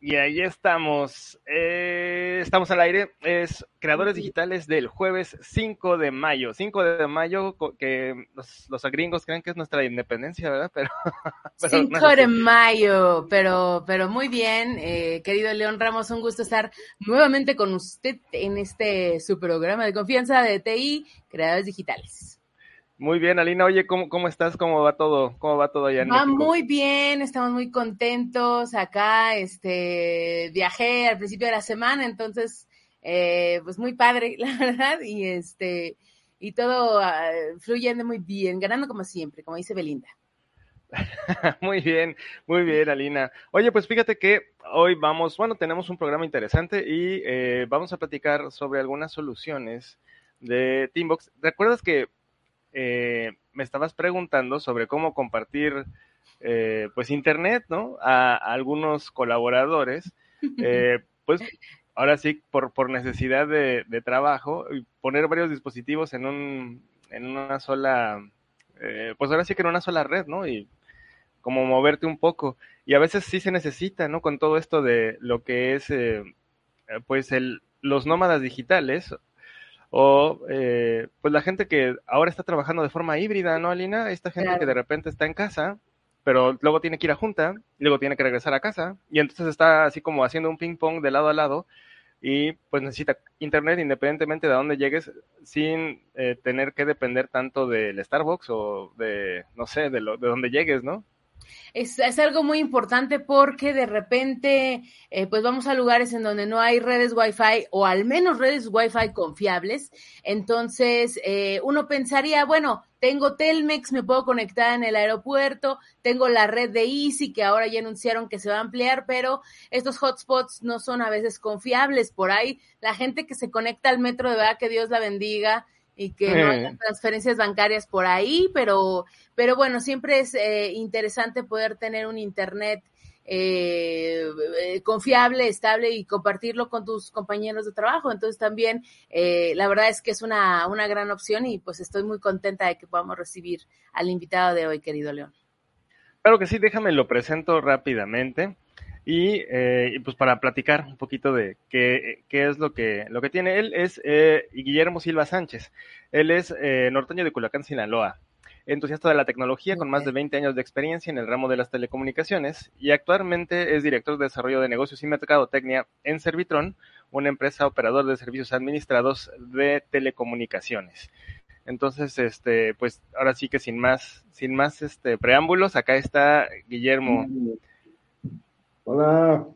Y ahí estamos. Eh, estamos al aire. Es Creadores Digitales del jueves 5 de mayo. 5 de mayo, que los, los gringos creen que es nuestra independencia, ¿verdad? Pero, pero 5 no de mayo, pero, pero muy bien. Eh, querido León Ramos, un gusto estar nuevamente con usted en este su programa de confianza de TI, Creadores Digitales. Muy bien, Alina. Oye, ¿cómo, cómo estás? ¿Cómo va todo? ¿Cómo va todo allá en Va muy bien, estamos muy contentos acá. Este, viajé al principio de la semana, entonces, eh, pues muy padre, la verdad, y este, y todo uh, fluyendo muy bien, ganando como siempre, como dice Belinda. muy bien, muy bien, Alina. Oye, pues fíjate que hoy vamos, bueno, tenemos un programa interesante y eh, vamos a platicar sobre algunas soluciones de Teambox. ¿Recuerdas que eh, me estabas preguntando sobre cómo compartir eh, pues internet, ¿no? A, algunos colaboradores, eh, pues ahora sí, por, por necesidad de, de, trabajo, poner varios dispositivos en un, en una sola, pues ahora sí que en una sola red, ¿no? Y como moverte un poco. Y a veces sí se necesita, ¿no? Con todo esto de lo que es, pues el, los nómadas digitales o eh, pues la gente que ahora está trabajando de forma híbrida, ¿no, Alina? Esta gente que de repente está en casa, pero luego tiene que ir a junta, y luego tiene que regresar a casa, y entonces está así como haciendo un ping pong de lado a lado, y pues necesita internet independientemente de dónde llegues, sin eh, tener que depender tanto del Starbucks o de, no sé, de, lo, de dónde llegues, ¿no? Es, es, algo muy importante porque de repente, eh, pues vamos a lugares en donde no hay redes Wi-Fi o al menos redes Wi-Fi confiables. Entonces, eh, uno pensaría, bueno, tengo Telmex, me puedo conectar en el aeropuerto, tengo la red de Easy que ahora ya anunciaron que se va a ampliar, pero estos hotspots no son a veces confiables. Por ahí, la gente que se conecta al metro, de verdad que Dios la bendiga y que no haya transferencias bancarias por ahí, pero, pero bueno, siempre es eh, interesante poder tener un internet eh, eh, confiable, estable y compartirlo con tus compañeros de trabajo. Entonces también eh, la verdad es que es una, una gran opción y pues estoy muy contenta de que podamos recibir al invitado de hoy, querido León. Claro que sí, déjame lo presento rápidamente. Y, eh, y, pues para platicar un poquito de qué, qué, es lo que, lo que tiene. Él es eh, Guillermo Silva Sánchez. Él es eh, norteño de Culacán, Sinaloa. Entusiasta de la tecnología con más de 20 años de experiencia en el ramo de las telecomunicaciones y actualmente es director de desarrollo de negocios y mercadotecnia en Servitron, una empresa operador de servicios administrados de telecomunicaciones. Entonces, este, pues ahora sí que sin más, sin más este preámbulos, acá está Guillermo. Hola.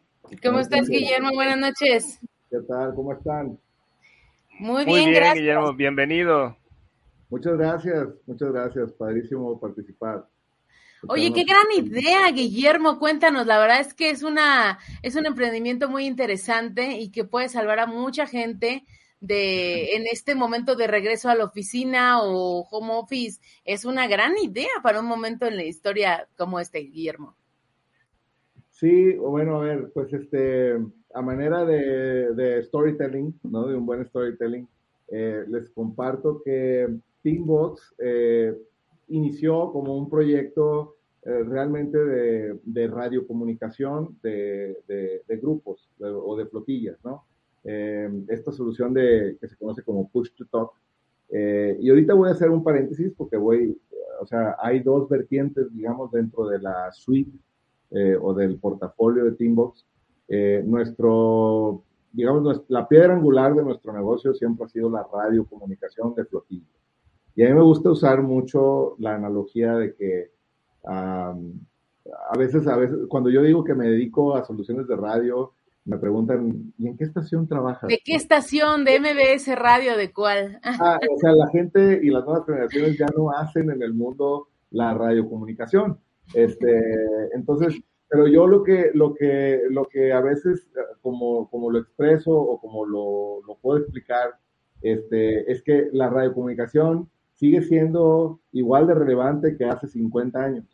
¿Cómo estás, Guillermo? Buenas noches. ¿Qué tal? ¿Cómo están? Muy bien, Muy bien gracias. Guillermo, bienvenido. Muchas gracias, muchas gracias. Padrísimo participar. Oye, qué gran idea, Guillermo. Cuéntanos, la verdad es que es una es un emprendimiento muy interesante y que puede salvar a mucha gente de en este momento de regreso a la oficina o home office. Es una gran idea para un momento en la historia como este, Guillermo. Sí, bueno, a ver, pues este, a manera de, de storytelling, ¿no? De un buen storytelling, eh, les comparto que Teambox eh, inició como un proyecto eh, realmente de, de radiocomunicación de, de, de grupos o de flotillas, ¿no? Eh, esta solución de, que se conoce como Push to Talk. y ahorita voy a hacer un paréntesis porque voy, o sea, hay dos vertientes, digamos, dentro de la suite eh, o del portafolio de Teambox. Eh, nuestro, digamos, la piedra angular de nuestro negocio siempre ha sido la radiocomunicación de flotilla. Y a mí me gusta usar mucho la analogía de que um, a veces, a veces, cuando yo digo que me dedico a soluciones de radio, me preguntan, ¿y en qué estación trabajas? ¿De qué estación? ¿De MBS Radio? ¿De cuál? Ah, o sea, la gente y las nuevas generaciones ya no hacen en el mundo la radiocomunicación. Este, entonces, pero yo lo que, lo que, lo que a veces, como, como lo expreso o como lo, lo puedo explicar, este, es que la radiocomunicación sigue siendo igual de relevante que hace 50 años.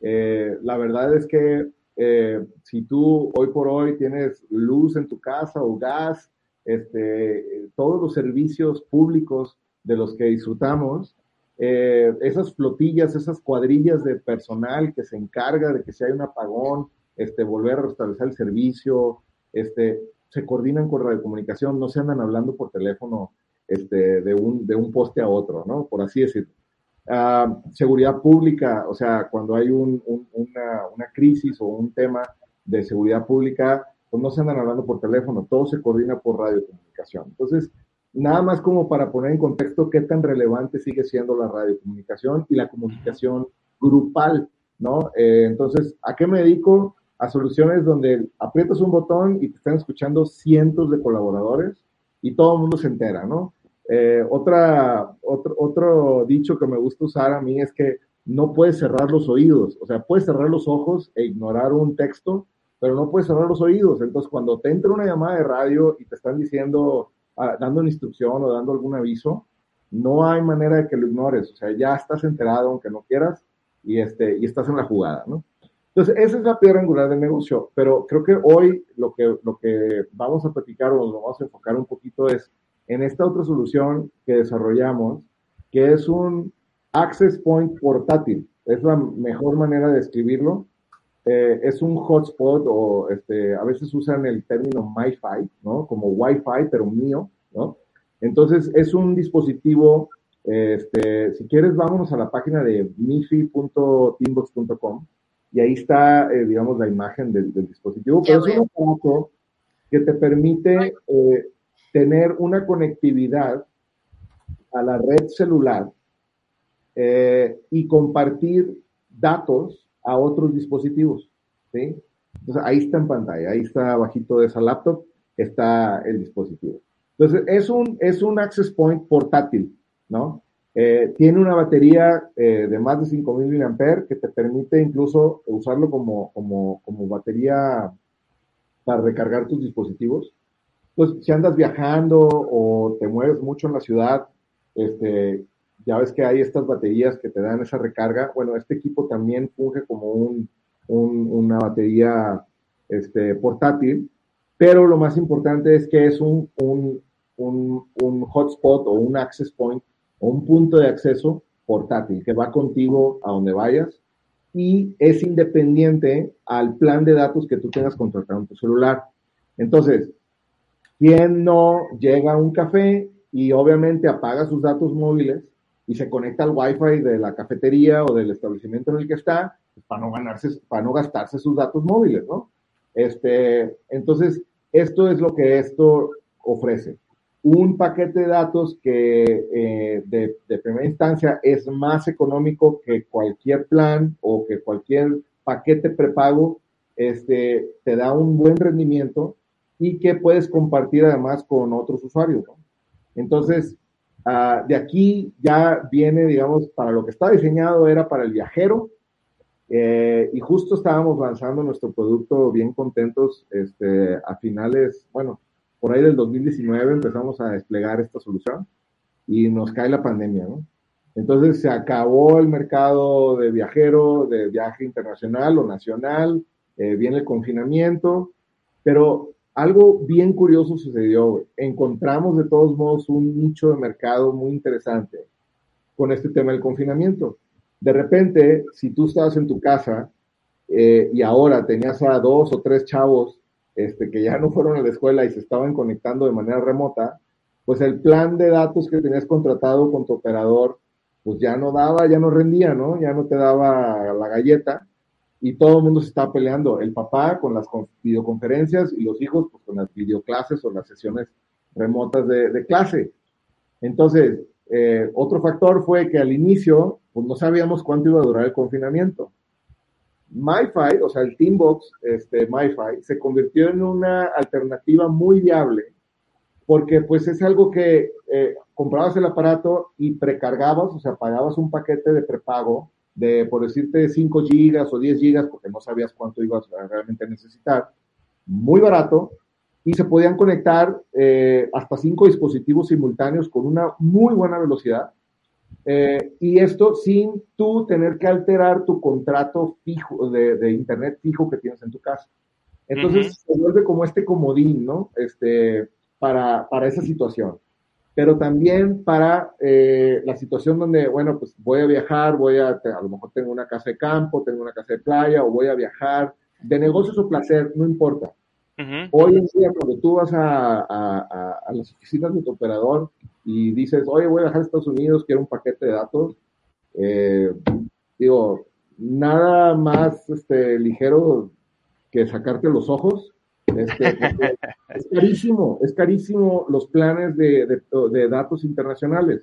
Eh, la verdad es que eh, si tú hoy por hoy tienes luz en tu casa o gas, este, todos los servicios públicos de los que disfrutamos, eh, esas flotillas, esas cuadrillas de personal que se encarga de que si hay un apagón, este, volver a restablecer el servicio, este, se coordinan con radiocomunicación, no se andan hablando por teléfono este, de, un, de un poste a otro, ¿no? Por así decirlo. Ah, seguridad pública, o sea, cuando hay un, una, una, crisis o un tema de seguridad pública, pues no se andan hablando por teléfono, todo se coordina por radiocomunicación. Entonces, nada más como para poner en contexto qué tan relevante sigue siendo la radiocomunicación y la comunicación grupal, ¿no? Eh, entonces, ¿a qué me dedico? A soluciones donde aprietas un botón y te están escuchando cientos de colaboradores y todo el mundo se entera, ¿no? Eh, otra, otro, otro dicho que me gusta usar a mí es que no puedes cerrar los oídos, o sea, puedes cerrar los ojos e ignorar un texto, pero no puedes cerrar los oídos. Entonces, cuando te entra una llamada de radio y te están diciendo, dando una instrucción o dando algún aviso, no hay manera de que lo ignores, o sea, ya estás enterado aunque no quieras y, este, y estás en la jugada, ¿no? Entonces, esa es la piedra angular del negocio, pero creo que hoy lo que, lo que vamos a platicar o nos vamos a enfocar un poquito es en esta otra solución que desarrollamos, que es un Access Point portátil. Es la mejor manera de escribirlo. Eh, es un hotspot o este, a veces usan el término MiFi, ¿no? Como Wi-Fi, pero mío, ¿no? Entonces es un dispositivo, este, si quieres vámonos a la página de mifi.teambox.com y ahí está, eh, digamos, la imagen del, dispositivo, pero es un aparato que te permite eh, tener una conectividad a la red celular eh, y compartir datos a otros dispositivos. ¿sí? Entonces, ahí está en pantalla, ahí está abajito de esa laptop, está el dispositivo. Entonces, es un, es un access point portátil, ¿no? Eh, tiene una batería eh, de más de 5000 mAh que te permite incluso usarlo como, como, como batería para recargar tus dispositivos pues si andas viajando o te mueves mucho en la ciudad, este, ya ves que hay estas baterías que te dan esa recarga. Bueno, este equipo también funge como un, una batería este, portátil, pero lo más importante es que es un, un, un, hotspot o un access point o un punto de acceso portátil que va contigo a donde vayas y es independiente al plan de datos que tú tengas contratado en tu celular. Entonces, ¿Quién no llega a un café y obviamente apaga sus datos móviles y se conecta al Wi-Fi de la cafetería o del establecimiento en el que está pues, para no ganarse, para no gastarse sus datos móviles, ¿no? Este, entonces, esto es lo que esto ofrece. Un paquete de datos que eh, de, de primera instancia es más económico que cualquier plan o que cualquier paquete prepago, este, te da un buen rendimiento y que puedes compartir además con otros usuarios. Entonces, ah, de aquí ya viene, digamos, para lo que está diseñado era para el viajero eh, y justo estábamos lanzando nuestro producto bien contentos este, a finales, bueno, por ahí del 2019 empezamos a desplegar esta solución y nos cae la pandemia, ¿no? Entonces se acabó el mercado de viajero, de viaje internacional o nacional, eh, viene el confinamiento, pero algo bien curioso sucedió. Encontramos de todos modos un nicho de mercado muy interesante con este tema del confinamiento. De repente, si tú estabas en tu casa eh, y ahora tenías a dos o tres chavos este, que ya no fueron a la escuela y se estaban conectando de manera remota, pues el plan de datos que tenías contratado con tu operador, pues ya no daba, ya no rendía, ¿no? Ya no te daba la galleta y todo el mundo se está peleando, el papá con las videoconferencias y los hijos pues, con las videoclases o las sesiones remotas de, clase. Entonces, eh, otro factor fue que al inicio pues, no sabíamos cuánto iba a durar el confinamiento. MyFi, o sea, el Teambox este, MyFi, se convirtió en una alternativa muy viable porque pues es algo que eh, comprabas el aparato y precargabas, o sea, pagabas un paquete de prepago de, por decirte, 5 gigas o 10 gigas, porque no sabías cuánto ibas a realmente necesitar, muy barato, y se podían conectar eh, hasta cinco dispositivos simultáneos con una muy buena velocidad. Eh, y esto sin tú tener que alterar tu contrato fijo de, internet fijo que tienes en tu casa. Entonces se vuelve como este comodín, ¿no? Este, para, para esa situación. Pero también para eh, la situación donde, bueno, pues voy a viajar, voy a, a lo mejor tengo una casa de campo, tengo una casa de playa, o voy a viajar, de negocios o placer, no importa Hoy en día, cuando tú vas a, las oficinas de tu operador y dices, oye, voy a viajar a Estados Unidos, quiero un paquete de datos, eh, digo, nada más este, ligero que sacarte los ojos. Este, es carísimo, es carísimo los planes de, datos internacionales.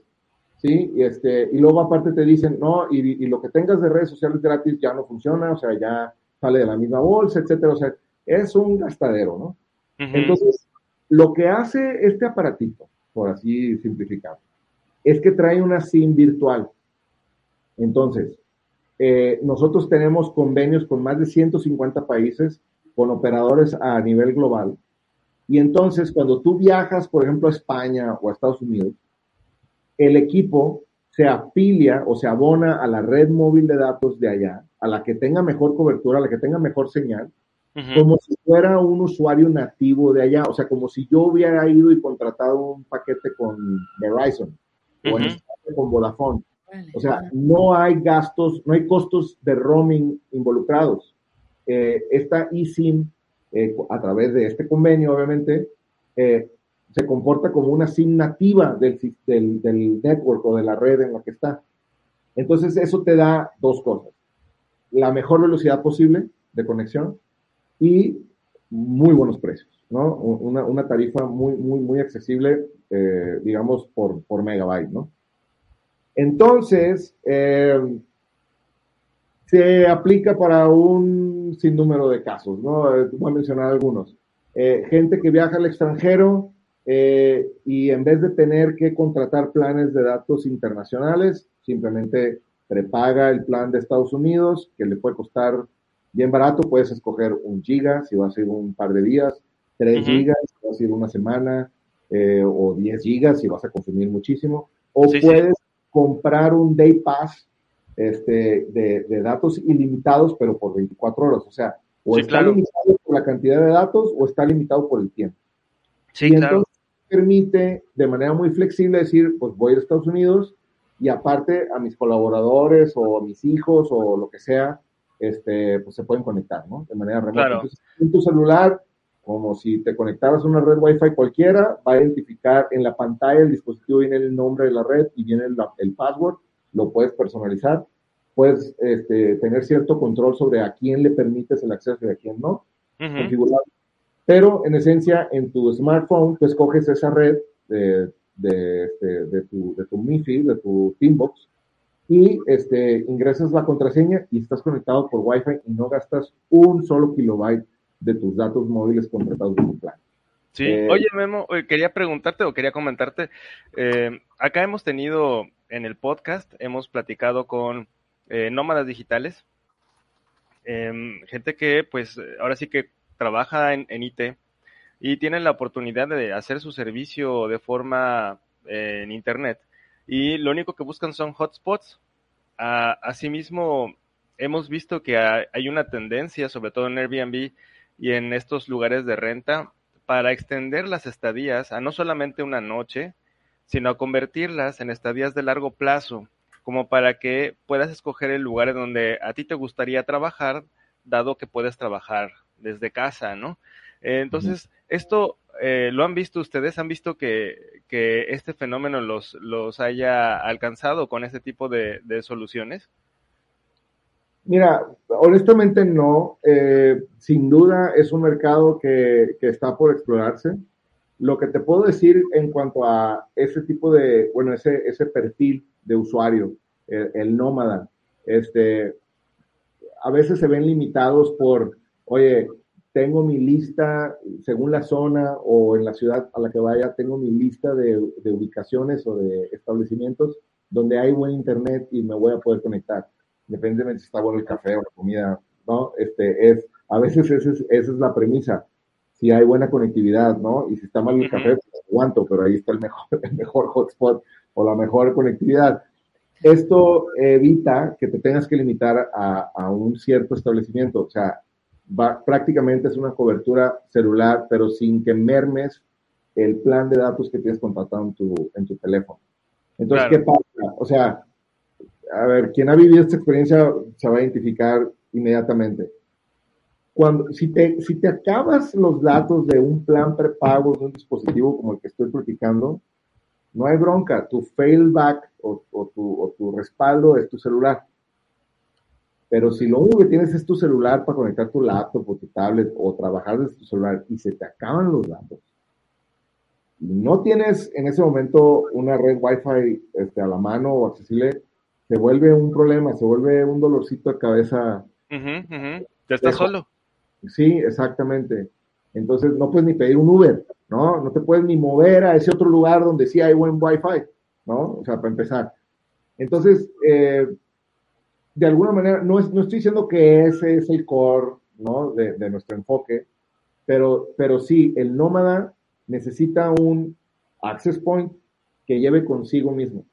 ¿sí? Y, este, y luego aparte te dicen, no, y, y, lo que tengas de redes sociales gratis ya no funciona, o sea, ya sale de la misma bolsa, etcétera. O sea, es un gastadero, ¿no? Entonces, lo que hace este aparatito, por así simplificar, es que trae una SIM virtual. Entonces, eh, nosotros tenemos convenios con más de 150 países con operadores a nivel global. Y entonces, cuando tú viajas, por ejemplo, a España o a Estados Unidos, el equipo se afilia o se abona a la red móvil de datos de allá, a la que tenga mejor cobertura, a la que tenga mejor señal, como si fuera un usuario nativo de allá, o sea, como si yo hubiera ido y contratado un paquete con Verizon o con Vodafone. O sea, no hay gastos, no hay costos de roaming involucrados. Eh, esta eSIM, eh, a través de este convenio, obviamente, eh, se comporta como una SIM nativa del, del, del network o de la red en la que está. Entonces, eso te da dos cosas. La mejor velocidad posible de conexión y muy buenos precios, ¿no? Una, una tarifa muy, muy, muy accesible, eh, digamos, por, por megabyte, ¿no? Entonces, eh, se aplica para un sinnúmero de casos, ¿no? Eh, voy a mencionar algunos. gente que viaja al extranjero y en vez de tener que contratar planes de datos internacionales, simplemente prepaga el plan de Estados Unidos, que le puede costar bien barato, puedes escoger un giga si va a ser un par de días, tres gigas si va a ser una semana, eh, o 10 gigas si vas a consumir muchísimo, o puedes comprar un Day Pass este, de, datos ilimitados, pero por 24 horas, o sea, o está limitado por la cantidad de datos o está limitado por el tiempo. Sí, y entonces permite de manera muy flexible decir, pues voy a Estados Unidos y aparte a mis colaboradores o a mis hijos o lo que sea, este, pues se pueden conectar, ¿no? De manera remota. Entonces, en tu celular, como si te conectaras a una red Wi-Fi cualquiera, va a identificar en la pantalla del dispositivo, viene el nombre de la red y viene el, password, lo puedes personalizar, puedes este, tener cierto control sobre a quién le permites el acceso y a quién no, configurar. Pero en esencia, en tu smartphone, tú escoges esa red de, de, este, de, tu, de tu MIFI, de tu Teambox, y este, ingresas la contraseña y estás conectado por Wi-Fi y no gastas un solo kilobyte de tus datos móviles contratados en tu plan. Sí, eh, oye Memo, quería preguntarte o quería comentarte, eh, acá hemos tenido en el podcast, hemos platicado con eh, nómadas digitales, em, gente que pues ahora sí que trabaja en, en, IT y tienen la oportunidad de hacer su servicio de forma en Internet y lo único que buscan son hotspots. asimismo, hemos visto que hay una tendencia, sobre todo en Airbnb y en estos lugares de renta, para extender las estadías a no solamente una noche, sino a convertirlas en estadías de largo plazo, como para que puedas escoger el lugar en donde a ti te gustaría trabajar, dado que puedes trabajar desde casa, ¿no? entonces, esto eh, ¿lo han visto ustedes? ¿Han visto que, este fenómeno los, los haya alcanzado con este tipo de, soluciones? Mira, honestamente no. Eh, sin duda es un mercado que, está por explorarse. Lo que te puedo decir en cuanto a ese tipo de, bueno, ese, ese perfil de usuario, el, el nómada, este, a veces se ven limitados por, oye, tengo mi lista, según la zona o en la ciudad a la que vaya, tengo mi lista de, ubicaciones o de establecimientos donde hay buen internet y me voy a poder conectar. independientemente si está bueno el café o la comida, ¿no? Este, es, a veces esa es, esa es la premisa. Si hay buena conectividad, ¿no? Y si está mal el café, pues aguanto, pero ahí está el mejor, el mejor hotspot o la mejor conectividad. Esto evita que te tengas que limitar a, a un cierto establecimiento. O sea, va, prácticamente es una cobertura celular, pero sin que mermes el plan de datos que tienes contratado en tu, en tu teléfono. Entonces, ¿qué pasa? O sea, a ver, quien ha vivido esta experiencia se va a identificar inmediatamente. Cuando, si, te, si te acabas los datos de un plan prepago de un dispositivo como el que estoy platicando, no hay bronca. Tu failback o, o, tu, o tu respaldo es tu celular. Pero si lo único que tienes es tu celular para conectar tu laptop o tu tablet o trabajar desde tu celular y se te acaban los datos, no tienes en ese momento una red Wi-Fi este, a la mano o accesible, se vuelve un problema, se vuelve un dolorcito de cabeza. Ya estás solo. Sí, exactamente. Entonces no puedes ni pedir un Uber, ¿no? No te puedes ni mover a ese otro lugar donde sí hay buen Wi-Fi, ¿no? O sea, para empezar. Entonces, eh, de alguna manera, no, es, no estoy diciendo que ese es el core, ¿no? De, de nuestro enfoque, pero, pero sí, el nómada necesita un access point que lleve consigo mismo,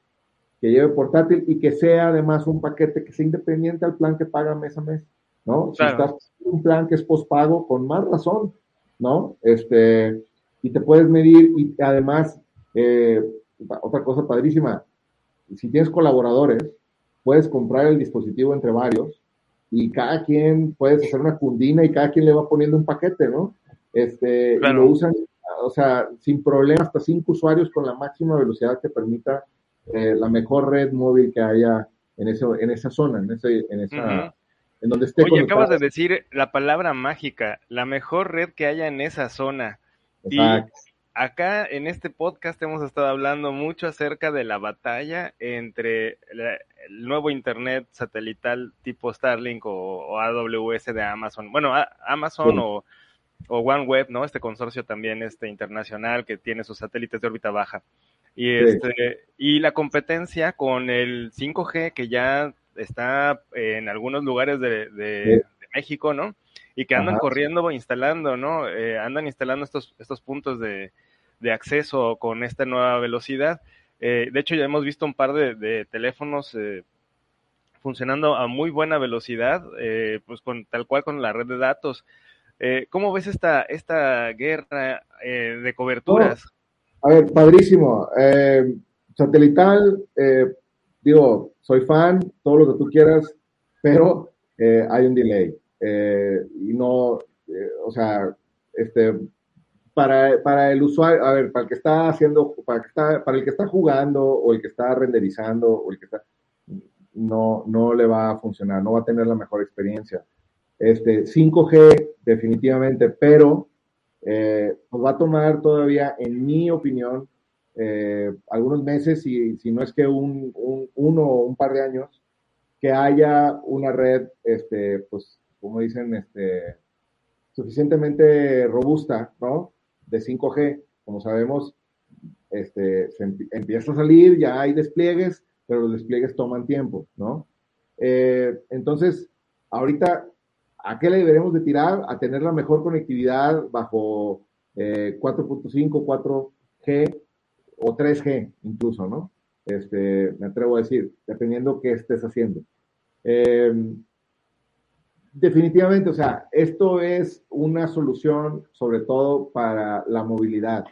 que lleve portátil y que sea además un paquete que sea independiente al plan que paga mes a mes, ¿no? Si estás un plan que es pospago, con más razón, ¿no? Este, y te puedes medir y además, eh, otra cosa padrísima, si tienes colaboradores, puedes comprar el dispositivo entre varios y cada quien puedes hacer una cundina y cada quien le va poniendo un paquete, ¿no? Este, y lo usan o sea, sin problema, hasta cinco usuarios con la máxima velocidad que permita eh, la mejor red móvil que haya en, eso, en esa zona, en, ese, en esa... En donde esté Oye, acabas de decir la palabra mágica, la mejor red que haya en esa zona. Exacto. Y acá en este podcast hemos estado hablando mucho acerca de la batalla entre la, el nuevo Internet satelital tipo Starlink o, o AWS de Amazon. Bueno, a, Amazon sí. o o OneWeb, ¿no? Este consorcio también este internacional que tiene sus satélites de órbita baja. Y este y la competencia con el 5G que ya está en algunos lugares de, de, sí. de México, ¿no? Y que andan Ajá. corriendo, instalando, ¿no? Eh, andan instalando estos, estos puntos de, de acceso con esta nueva velocidad. Eh, de hecho, ya hemos visto un par de, de teléfonos eh, funcionando a muy buena velocidad, pues con tal cual con la red de datos. ¿Cómo ves esta, esta guerra de coberturas? Oh, a ver, padrísimo. Satelital, eh, digo, soy fan, todo lo que tú quieras, pero eh, hay un delay. y no, o sea, este, para, para, el usuario, a ver, para el que está haciendo, para, que está, para el que está jugando o el que está renderizando o el que está, no, no le va a funcionar, no va a tener la mejor experiencia. Este, 5G definitivamente, pero eh, pues va a tomar todavía, en mi opinión, eh, algunos meses, y si no es que un, un, uno o un par de años, que haya una red, este, pues, como dicen, este, suficientemente robusta, ¿no? De 5G, como sabemos, este, se empieza a salir, ya hay despliegues, pero los despliegues toman tiempo, ¿no? Eh, entonces, ahorita ¿A qué le deberemos de tirar? A tener la mejor conectividad bajo eh, 4.5, 4G o 3G incluso, ¿no? Este, me atrevo a decir, dependiendo qué estés haciendo. Eh, definitivamente, o sea, esto es una solución sobre todo para la movilidad.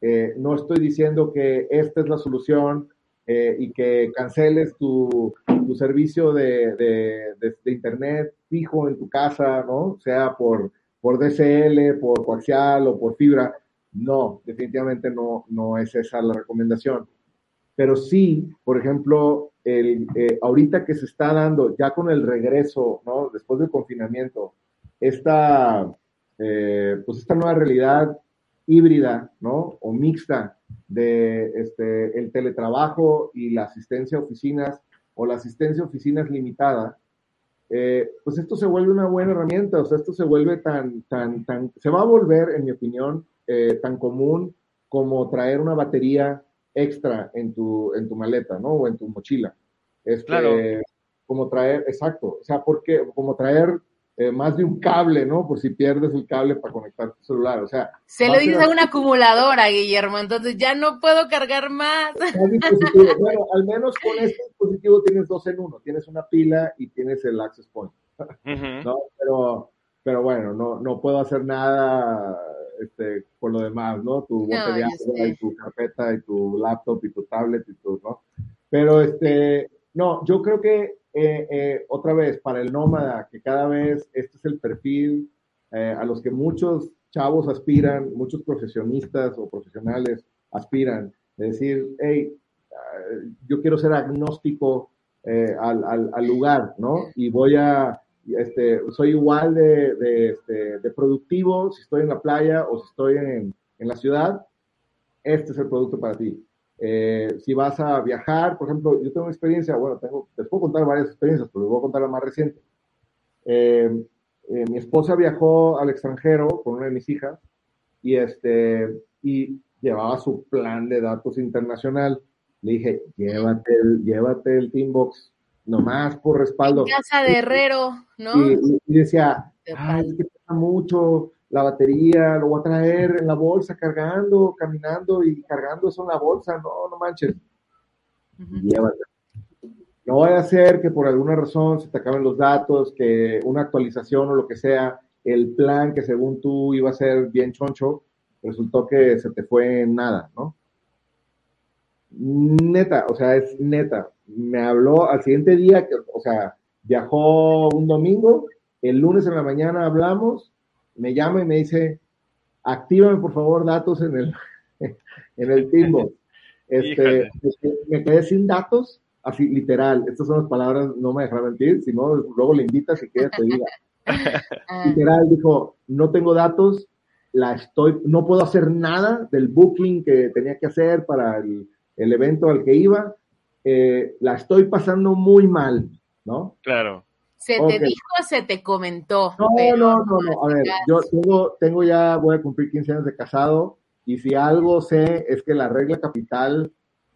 Eh, no estoy diciendo que esta es la solución eh, y que canceles tu, tu servicio de, de, de, de, internet fijo en tu casa, ¿no? Sea por, por DSL, por coaxial o por fibra. No, definitivamente no, no es esa la recomendación. Pero sí, por ejemplo, el, eh, ahorita que se está dando, ya con el regreso, ¿no? Después del confinamiento, esta, eh, pues esta nueva realidad híbrida, ¿no? O mixta de este, el teletrabajo y la asistencia a oficinas o la asistencia a oficinas limitada, eh, pues esto se vuelve una buena herramienta, o sea, esto se vuelve tan, tan, tan, se va a volver, en mi opinión, eh, tan común como traer una batería extra en tu, en tu maleta, ¿no? O en tu mochila. Este, claro. como traer, exacto, o sea, porque como traer eh, más de un cable, ¿no? Por si pierdes el cable para conectar tu celular, o sea. Se lo dices a una acumuladora, Guillermo, entonces ya no puedo cargar más. bueno, al menos con este dispositivo tienes dos en uno, tienes una pila y tienes el access point, ¿no? Pero, pero bueno, no, no puedo hacer nada este, por lo demás, ¿no? Tu bote de agua y tu carpeta y tu laptop y tu tablet y todo, ¿no? Pero este, no, yo creo que eh, eh, otra vez, para el nómada, que cada vez este es el perfil eh, a los que muchos chavos aspiran, muchos profesionistas o profesionales aspiran, decir, hey, yo quiero ser agnóstico al, al, lugar, ¿no? Y voy a, este, soy igual de, de, este, de, productivo si estoy en la playa o si estoy en, en la ciudad, este es el producto para ti. Eh, si vas a viajar, por ejemplo, yo tengo una experiencia, bueno, tengo, les puedo contar varias experiencias, pero les voy a contar la más reciente. Eh, eh, mi esposa viajó al extranjero con una de mis hijas y, este, y llevaba su plan de datos internacional. Le dije, llévate el, llévate el Teambox, nomás por respaldo. casa de herrero, ¿no? Y, decía, ay, es que pasa mucho, la batería, lo voy a traer en la bolsa cargando, caminando y cargando eso en la bolsa, no, no manches. No vaya a ser que por alguna razón se te acaben los datos, que una actualización o lo que sea, el plan que según tú iba a ser bien choncho, resultó que se te fue en nada, ¿no? Neta, o sea, es neta. Me habló al siguiente día, que, o sea, viajó un domingo, el lunes en la mañana hablamos me llama y me dice, actívame por favor datos en el, en el Timbo. Este, este, me quedé sin datos, así literal, estas son las palabras, no me dejará mentir, si no, luego le invitas y que te diga. literal, dijo, no tengo datos, la estoy, no puedo hacer nada del booking que tenía que hacer para el, el evento al que iba, eh, la estoy pasando muy mal, ¿no? Claro. ¿Se te dijo se te comentó? No, no, no, no. A ver, yo tengo, tengo ya, voy a cumplir 15 años de casado y si algo sé es que la regla capital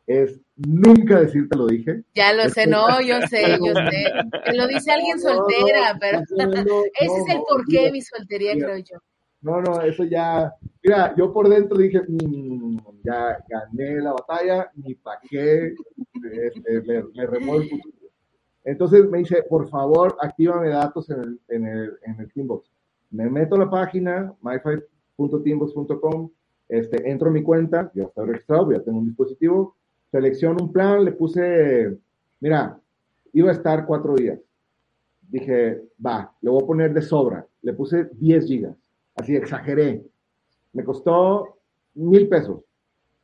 es nunca decirte lo dije. Ya lo sé, no, yo sé, yo sé. Te lo dice alguien soltera, pero ese es el porqué de mi soltería, creo yo. No, no, eso ya. Mira, yo por dentro dije, mm, ya gané la batalla, ni pa' qué, me, me remuevo entonces me dice, por favor, actívame datos en el, en el, en el Teambox. Me meto a la página, myfive.teambox.com, este, entro a mi cuenta, ya está registrado, ya tengo un dispositivo, selecciono un plan, le puse, mira, iba a estar cuatro días. Dije, va, le voy a poner de sobra. Le puse 10 gigas. Así exageré. Me costó mil pesos.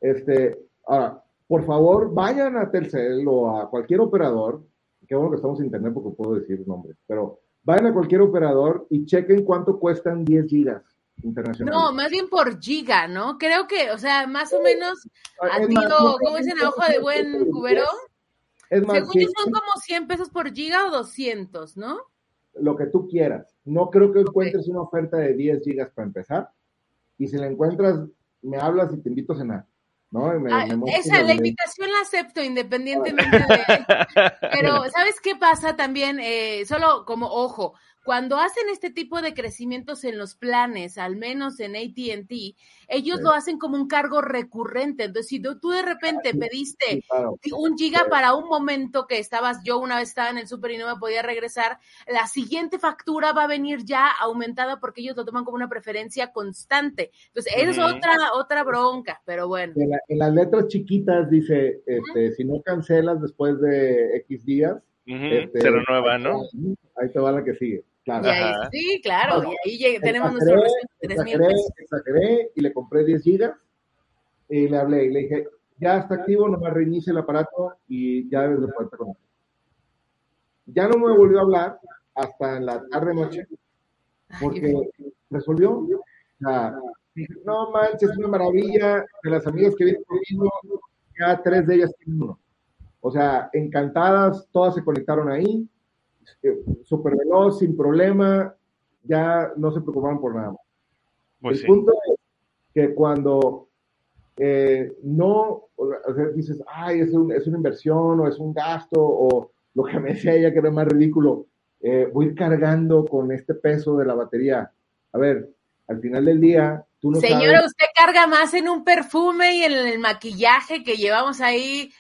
Este, ahora, por favor, vayan a Telcel o a cualquier operador qué bueno que estamos en internet porque puedo decir nombres, pero vayan a cualquier operador y chequen cuánto cuestan 10 gigas internacionales. No, más bien por giga, ¿no? Creo que, o sea, más o menos, ha sido, ¿cómo dicen a hoja de buen cubero? Es más, Según yo son como 100 pesos por giga o 200, ¿no? Lo que tú quieras. No creo que encuentres una oferta de 10 gigas para empezar. Y si la encuentras, me hablas y te invito a cenar. ¿No? Ah, esa, la invitación la acepto independientemente de... Pero, ¿sabes qué pasa también? Eh, solo como ojo, cuando hacen este tipo de crecimientos en los planes, al menos en ATT, ellos lo hacen como un cargo recurrente. Entonces, si tú de repente pediste un giga para un momento que estabas, yo una vez estaba en el súper y no me podía regresar, la siguiente factura va a venir ya aumentada porque ellos lo toman como una preferencia constante. Entonces, es otra, otra bronca, pero bueno. En, las letras chiquitas dice, este, si no cancelas después de X días, este, se renueva, ¿no? Ahí te va la que sigue sí, claro, y ahí tenemos nuestro exageré, exageré y le compré 10 gigas y le hablé y le dije, ya está activo, nomás reinicie el aparato y ya debes de poder conectar. Ya no me volvió a hablar hasta en la tarde noche porque resolvió. O sea, dije, no manches, es una maravilla de las amigas que vienen conmigo, ya tres de ellas tienen uno. O sea, encantadas, todas se conectaron ahí súper veloz, sin problema, ya no se preocupaban por nada pues el punto es que cuando eh, no, o sea, dices, ay, es, un, es, una inversión o es un gasto o lo que me decía ella que era más ridículo, eh, voy cargando con este peso de la batería. A ver, al final del día, no Señora, usted carga más en un perfume y en el maquillaje que llevamos ahí.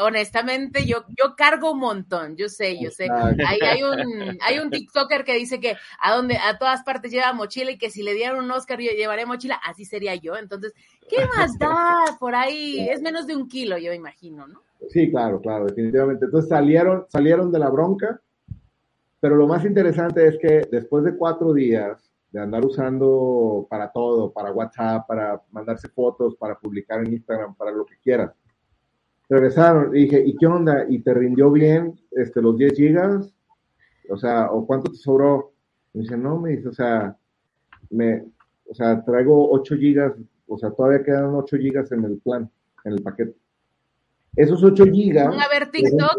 Honestamente, yo, yo cargo un montón, yo sé, yo sé. Ahí hay un, hay un TikToker que dice que a donde, a todas partes lleva mochila y que si le dieran un Oscar yo llevaré mochila, así sería yo. Entonces, ¿qué más da por ahí? Es menos de un kilo, yo imagino, ¿no? Sí, claro, claro, definitivamente. Entonces salieron, salieron de la bronca, pero lo más interesante es que después de cuatro días, andar usando para todo, para WhatsApp, para mandarse fotos, para publicar en Instagram, para lo que quieras. Regresaron y dije, ¿y qué onda? ¿Y te rindió bien este, los 10 gigas? O sea, ¿o cuánto te sobró? Me dice, no, me dice, o sea, me, o sea, traigo 8 gigas, o sea, todavía quedan 8 gigas en el plan, en el paquete. Esos 8 gigas. A ver TikTok.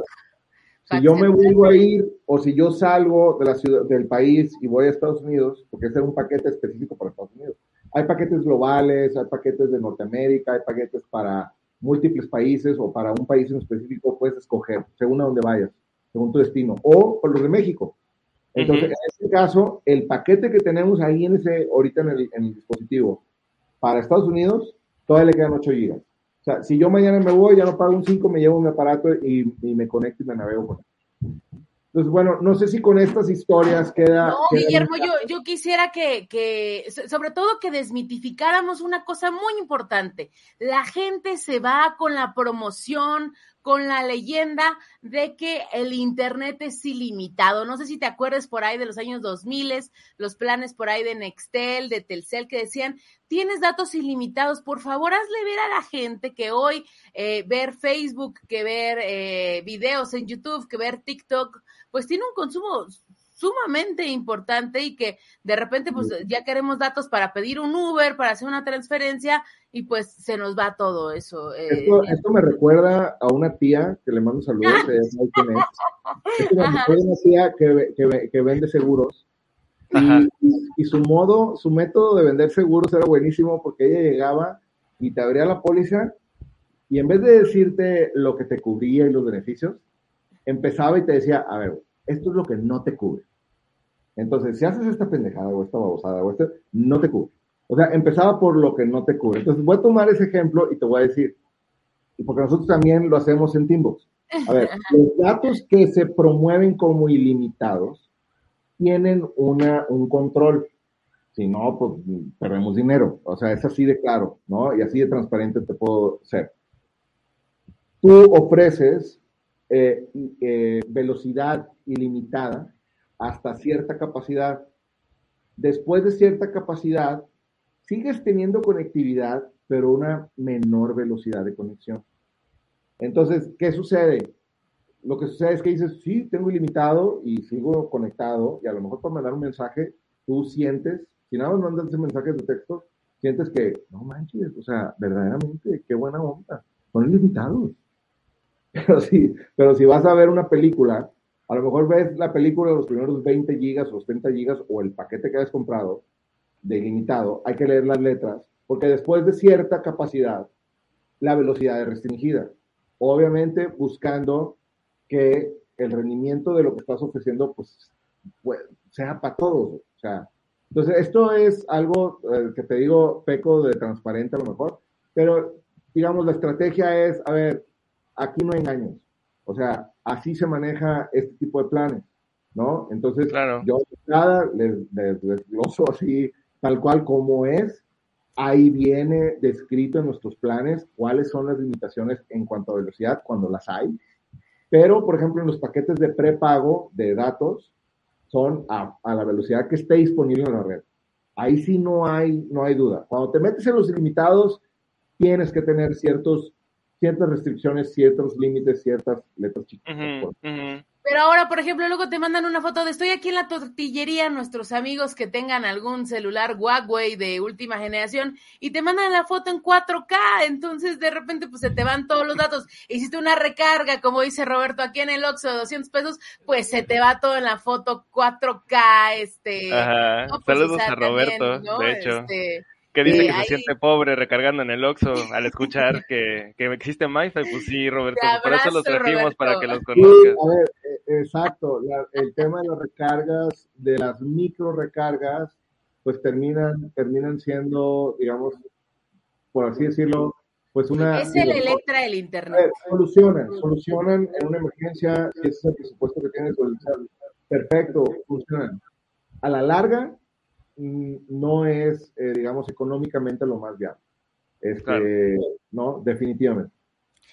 Si yo me vuelvo a ir o si yo salgo de la ciudad, del país y voy a Estados Unidos, porque ese es un paquete específico para Estados Unidos. Hay paquetes globales, hay paquetes de Norteamérica, hay paquetes para múltiples países o para un país en específico, puedes escoger según a dónde vayas, según tu destino, o por los de México. Entonces, en este caso, el paquete que tenemos ahí en ese, ahorita en el, en el dispositivo para Estados Unidos, todavía le quedan 8 gigas sea, si yo mañana me voy, ya no pago un 5, me llevo mi aparato y, me conecto y me navego con él. Entonces, bueno, no sé si con estas historias queda... No, Guillermo, yo, yo quisiera que, que, sobre todo que desmitificáramos una cosa muy importante. La gente se va con la promoción, con la leyenda de que el Internet es ilimitado. No sé si te acuerdas por ahí de los años 2000, los planes por ahí de Nextel, de Telcel, que decían, tienes datos ilimitados, por favor hazle ver a la gente que hoy eh, ver Facebook, que ver eh, videos en YouTube, que ver TikTok, pues tiene un consumo sumamente importante y que de repente pues ya queremos datos para pedir un Uber, para hacer una transferencia y pues se nos va todo eso. Eh, esto, me recuerda a una tía que le mando saludos, es es una tía que, que, que, vende seguros y, y, su modo, su método de vender seguros era buenísimo porque ella llegaba y te abría la póliza y en vez de decirte lo que te cubría y los beneficios, empezaba y te decía, a ver, esto es lo que no te cubre. Entonces, si haces esta pendejada o esta babosada o esto, no te cubre. O sea, empezaba por lo que no te cubre. Entonces, voy a tomar ese ejemplo y te voy a decir, y porque nosotros también lo hacemos en Teambox. A ver, los datos que se promueven como ilimitados tienen una, un control. Si no, pues perdemos dinero. O sea, es así de claro, ¿no? Y así de transparente te puedo ser. Tú ofreces eh, eh, velocidad ilimitada hasta cierta capacidad. Después de cierta capacidad, sigues teniendo conectividad, pero una menor velocidad de conexión. Entonces, ¿qué sucede? Lo que sucede es que dices, sí, tengo ilimitado y sigo conectado, y a lo mejor para mandar un mensaje, tú sientes, si nada más mandas ese mensaje de texto, sientes que, no manches, o sea, verdaderamente, qué buena onda, son ilimitados. Pero sí, pero si vas a ver una película, a lo mejor ves la película de los primeros 20 gigas o 30 gigas o el paquete que has comprado de ilimitado, hay que leer las letras, porque después de cierta capacidad, la velocidad es restringida. Obviamente buscando que el rendimiento de lo que estás ofreciendo pues, pues sea para todos. O sea, entonces esto es algo eh, que te digo, peco de transparente a lo mejor, pero digamos la estrategia es, a ver, aquí no hay engaños. O sea, así se maneja este tipo de planes, ¿no? Entonces, yo nada les, les desgloso así, tal cual como es. Ahí viene descrito en nuestros planes cuáles son las limitaciones en cuanto a velocidad cuando las hay. Pero, por ejemplo, en los paquetes de prepago de datos son a, a la velocidad que esté disponible en la red. Ahí sí no hay, no hay duda. Cuando te metes en los ilimitados, tienes que tener ciertos ciertas restricciones, ciertos límites, ciertas letras chiquitas. Pero ahora, por ejemplo, luego te mandan una foto de estoy aquí en la tortillería, nuestros amigos que tengan algún celular Huawei de última generación, y te mandan la foto en 4K, entonces de repente pues se te van todos los datos. Hiciste una recarga, como dice Roberto, aquí en el Oxxo de 200 pesos, pues se te va todo en la foto 4K, este... Ajá. Pues, Saludos a Roberto, de hecho. Este, que dice que se siente pobre recargando en el Oxxo al escuchar que, que existe MyFi, pues sí, Roberto, por eso los trajimos para que los conozcas. a ver, eh, exacto, el tema de las recargas, de las micro recargas, pues terminan, terminan siendo, digamos, por así decirlo, pues una... Es el Electra del Internet. Solucionan, solucionan en una emergencia, si ese es el presupuesto que tienes, perfecto, funcionan. A la larga, no es, eh, digamos, económicamente lo más viable. Este, No, definitivamente.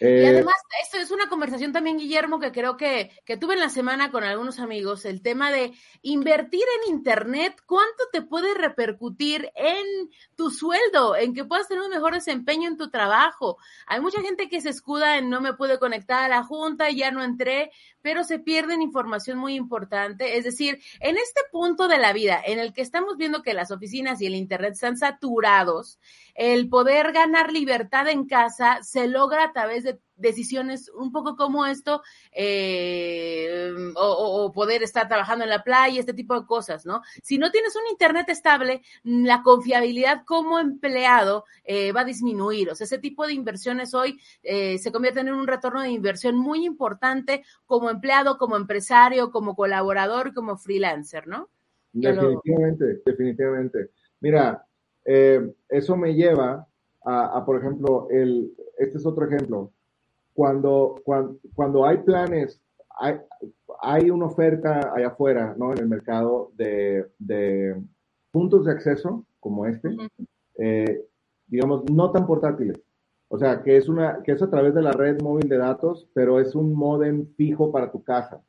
Y eh, además, esto es una conversación también, Guillermo, que creo que, que, tuve en la semana con algunos amigos, el tema de invertir en Internet, ¿cuánto te puede repercutir en tu sueldo, en que puedas tener un mejor desempeño en tu trabajo? Hay mucha gente que se escuda en no me pude conectar a la junta, ya no entré, pero se pierden información muy importante. Es decir, en este punto de la vida en el que estamos viendo que las oficinas y el Internet están saturados, el poder ganar libertad en casa se logra a través de decisiones un poco como esto, eh, o, poder estar trabajando en la playa, este tipo de cosas, ¿no? Si no tienes un Internet estable, la confiabilidad como empleado eh, va a disminuir. O sea, ese tipo de inversiones hoy eh, se convierten en un retorno de inversión muy importante como empleado, como empresario, como colaborador, como freelancer, ¿no? Definitivamente, definitivamente. Mira, eso me lleva a, a, por ejemplo, el, este es otro ejemplo cuando, cuando, hay planes, hay, hay, una oferta allá afuera, ¿no? En el mercado de, de puntos de acceso como este, eh, digamos, no tan portátiles. O sea, que es, una, que es a través de la red móvil de datos, pero es un modem fijo para tu casa.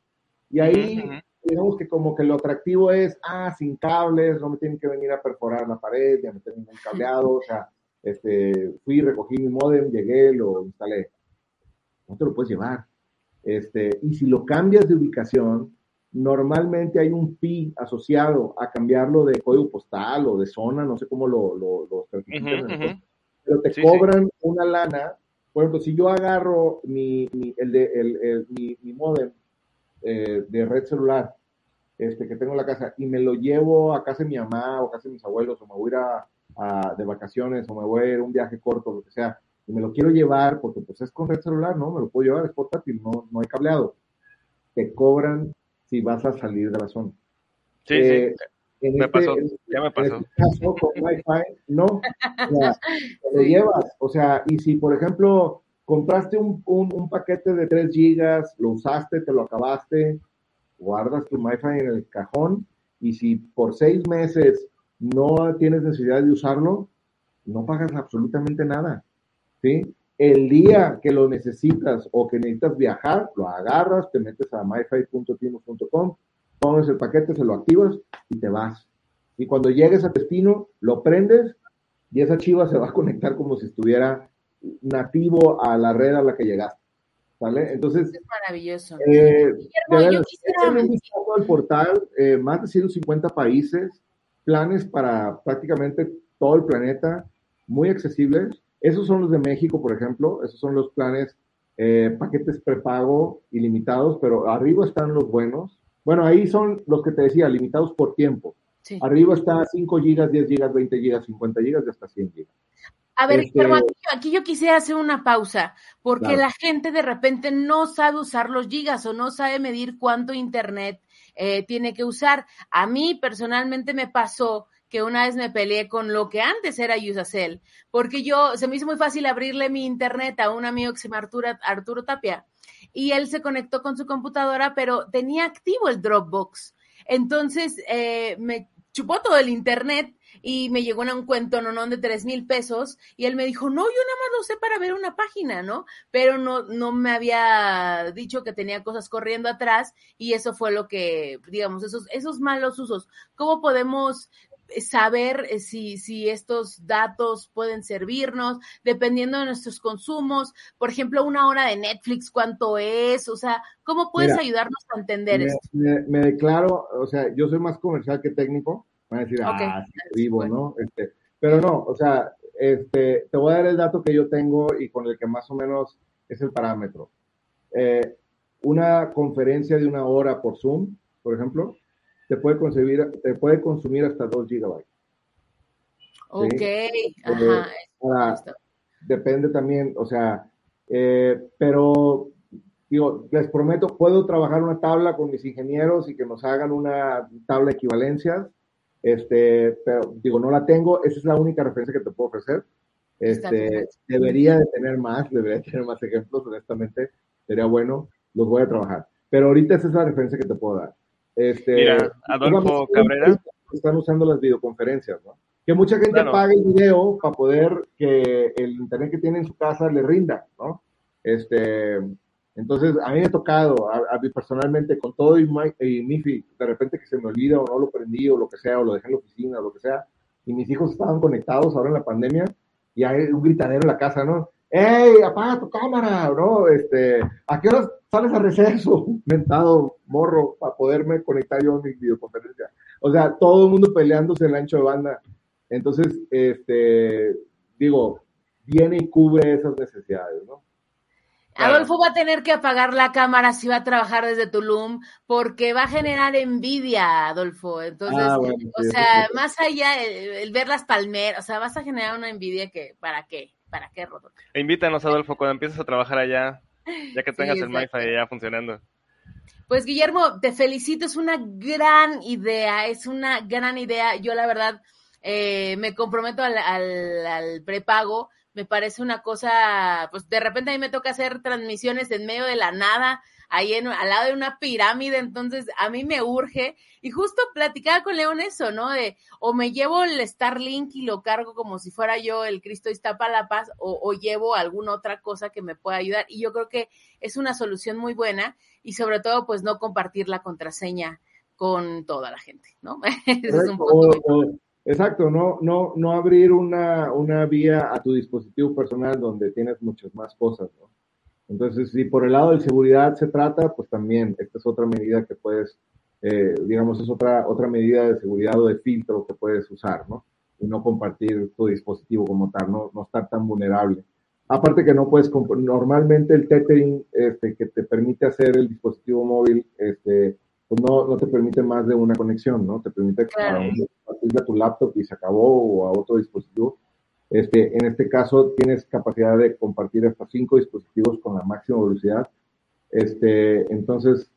Y ahí, digamos que como que lo atractivo es, ah, sin cables, no me tienen que venir a perforar la pared, ya me tienen un cableado, o sea, este, fui, recogí mi modem, llegué, lo instalé no te lo puedes llevar. Este, y si lo cambias de ubicación, normalmente hay un fee asociado a cambiarlo de código postal o de zona, no sé cómo lo, lo, pero te cobran una lana. Por ejemplo, si yo agarro mi, el de, el, mi, modem eh, de red celular este, que tengo en la casa y me lo llevo a casa de mi mamá o a casa de mis abuelos o me voy a ir a, de vacaciones o me voy a ir a un viaje corto, lo que sea, y me lo quiero llevar porque pues es con red celular, ¿no? Me lo puedo llevar, es portátil, no, no hay cableado. Te cobran si vas a salir de la zona. Sí, sí. Eh, me este, pasó, ya me pasó. En este caso, con Wi-Fi, no. O sea, te llevas. O sea, y si, por ejemplo, compraste un, un, un, paquete de 3 gigas, lo usaste, te lo acabaste, guardas tu Wi-Fi en el cajón, y si por seis meses no tienes necesidad de usarlo, no pagas absolutamente nada. ¿sí? El día que lo necesitas o que necesitas viajar, lo agarras, te metes a myfi.timo.com, pones el paquete, se lo activas y te vas. Y cuando llegues a destino, lo prendes y esa chiva se va a conectar como si estuviera nativo a la red a la que llegaste. ¿Vale? Entonces. Es maravilloso. Eh, yo quisiera... el portal, eh, más de 150 países, planes para prácticamente todo el planeta, muy accesibles. Esos son los de México, por ejemplo, esos son los planes, eh, paquetes prepago ilimitados, pero arriba están los buenos. Bueno, ahí son los que te decía, limitados por tiempo. Arriba está 5 gigas, 10 gigas, 20 gigas, 50 gigas y hasta 100 gigas. A ver, pero este aquí, yo quisiera hacer una pausa, porque la gente de repente no sabe usar los gigas o no sabe medir cuánto internet eh, tiene que usar. A mí personalmente me pasó que una vez me peleé con lo que antes era Usacell, porque yo, se me hizo muy fácil abrirle mi internet a un amigo que se llama Arturo, Tapia, y él se conectó con su computadora, pero tenía activo el Dropbox. Entonces, eh, me chupó todo el internet y me llegó un cuento no de tres mil pesos y él me dijo, no, yo nada más lo sé para ver una página, ¿no? Pero no, no me había dicho que tenía cosas corriendo atrás y eso fue lo que, digamos, esos, esos malos usos. ¿Cómo podemos saber eh, si, si estos datos pueden servirnos, dependiendo de nuestros consumos. Por ejemplo, una hora de Netflix, ¿cuánto es? O sea, ¿cómo puedes ayudarnos a entender esto? Me, declaro, o sea, yo soy más comercial que técnico. Van a decir, ah, vivo, ¿no? Este, pero no, o sea, este, te voy a dar el dato que yo tengo y con el que más o menos es el parámetro. Eh, una conferencia de una hora por Zoom, por ejemplo, te puede, concebir, te puede consumir hasta 2 gigabytes. Ok, ajá. depende también, o sea, eh, pero digo, les prometo, puedo trabajar una tabla con mis ingenieros y que nos hagan una tabla de equivalencias, este, pero digo, no la tengo, esa es la única referencia que te puedo ofrecer. Este, debería de tener más, debería de tener más ejemplos, honestamente, sería bueno, los voy a trabajar. Pero ahorita esa es la referencia que te puedo dar. Este, Mira, Adolfo Cabrera. Están usando las videoconferencias, ¿no? Que mucha gente apague el video para poder que el internet que tiene en su casa le rinda, ¿no? Este, entonces, a mí me ha tocado, a, mí personalmente, con todo y, y MIFI, de repente que se me olvida o no lo prendí o lo que sea, o lo dejé en la oficina o lo que sea, y mis hijos estaban conectados ahora en la pandemia, y hay un gritadero en la casa, ¿no? ¡Ey, apaga tu cámara! ¿No? Este, ¿a qué horas sales a receso? Mentado morro para poderme conectar yo a mi videoconferencia. O sea, todo el mundo peleándose en el ancho de banda. Entonces, este, digo, viene y cubre esas necesidades, ¿no? Adolfo va a tener que apagar la cámara si va a trabajar desde Tulum porque va a generar envidia, Adolfo. Entonces, ah, o sea, más allá el, ver las palmeras, o sea, vas a generar una envidia que, ¿para qué? ¿Para qué, Rodolfo? E invítanos, Adolfo, cuando empieces a trabajar allá, ya que tengas el MiFi ya funcionando. Pues Guillermo, te felicito, es una gran idea, es una gran idea. Yo la verdad eh, me comprometo al, al prepago me parece una cosa, pues de repente a mí me toca hacer transmisiones en medio de la nada, ahí en, al lado de una pirámide, entonces a mí me urge. Y justo platicaba con León eso, ¿no? De o me llevo el Starlink y lo cargo como si fuera yo el Cristo Iztapalapas, o, o llevo alguna otra cosa que me pueda ayudar. Y yo creo que es una solución muy buena y sobre todo, pues no compartir la contraseña con toda la gente, ¿no? es un punto Exacto, no, no, no abrir una, una vía a tu dispositivo personal donde tienes muchas más cosas, ¿no? Entonces, si por el lado de seguridad se trata, pues también esta es otra medida que puedes, eh, digamos, es otra, otra medida de seguridad o de filtro que puedes usar, ¿no? Y no compartir tu dispositivo como tal, no, no estar tan vulnerable. Aparte que no puedes, normalmente el tethering este, que te permite hacer el dispositivo móvil, este, pues no, no te permite más de una conexión, ¿no? Te permite claro. a, tu laptop y se acabó o a otro dispositivo. Este, en este caso tienes capacidad de compartir hasta cinco dispositivos con la máxima velocidad. Este, entonces,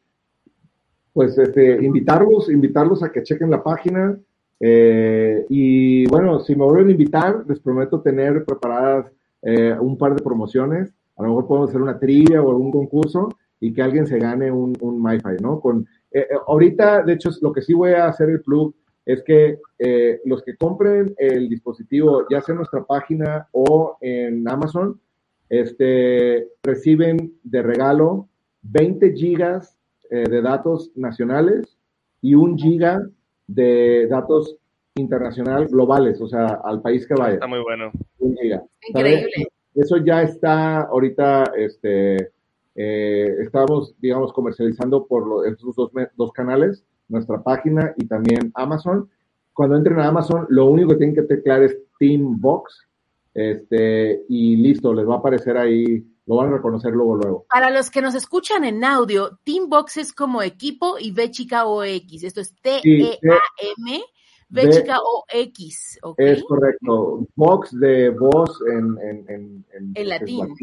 pues este, invitarlos, invitarlos a que chequen la página. Eh, y bueno, si me vuelven a invitar, les prometo tener preparadas eh, un par de promociones. A lo mejor podemos hacer una trivia o algún concurso y que alguien se gane un, un MiFi, ¿no? Con eh, eh, ahorita, de hecho, lo que sí voy a hacer el plug es que eh, los que compren el dispositivo, ya sea en nuestra página o en Amazon, este, reciben de regalo 20 gigas de datos nacionales y un giga de datos internacional globales, o sea, al país que vaya. Está muy bueno. Un giga. Increíble. Eso ya está ahorita, este, eh, estamos, digamos, comercializando por estos dos, dos, canales, nuestra página y también Amazon. Cuando entren a Amazon, lo único que tienen que teclear es Teambox este, y listo, les va a aparecer ahí, lo van a reconocer luego, luego. Para los que nos escuchan en audio, Teambox es como equipo y B chica o X. Esto es T-E-A-M. B chica o X, Es correcto. Box de voz en, en, en, latín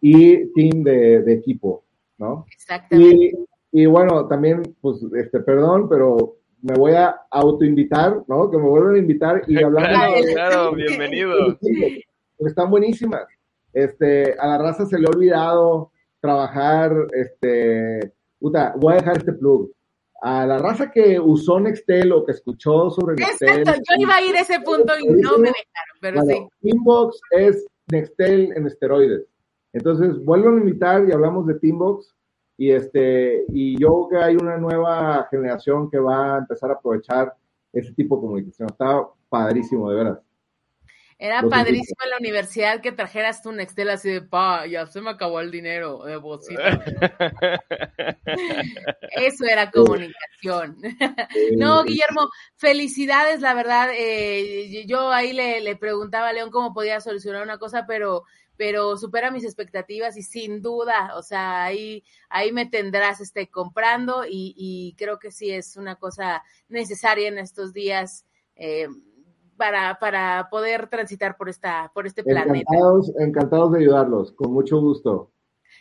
y team de, equipo, ¿no? Exactamente. Y, bueno, también, pues, este, perdón, pero me voy a autoinvitar, ¿no? Que me vuelvan a invitar y hablar claro, claro, bienvenido. están buenísimas. Este, a la raza se le ha olvidado trabajar, este, puta, voy a dejar este plug. A la raza que usó Nextel o que escuchó sobre Nextel. Exacto, yo iba a ir a ese punto y no me dejaron, pero sí. Inbox es Nextel en esteroides. Entonces, vuelvo a invitar y hablamos de Teambox. Y, este, y yo creo que hay una nueva generación que va a empezar a aprovechar ese tipo de comunicación. Está padrísimo, de veras. Era padrísimo en la universidad que trajeras tu Nextel así de, pa, ya se me acabó el dinero de bolsita. Eso era comunicación. no, Guillermo, felicidades, la verdad. Eh, yo ahí le, le, preguntaba a León cómo podía solucionar una cosa, pero pero supera mis expectativas y sin duda, o sea, ahí, ahí me tendrás este, comprando y, creo que sí es una cosa necesaria en estos días eh, para, para poder transitar por, esta, por este planeta. Encantados, encantados de ayudarlos, con mucho gusto.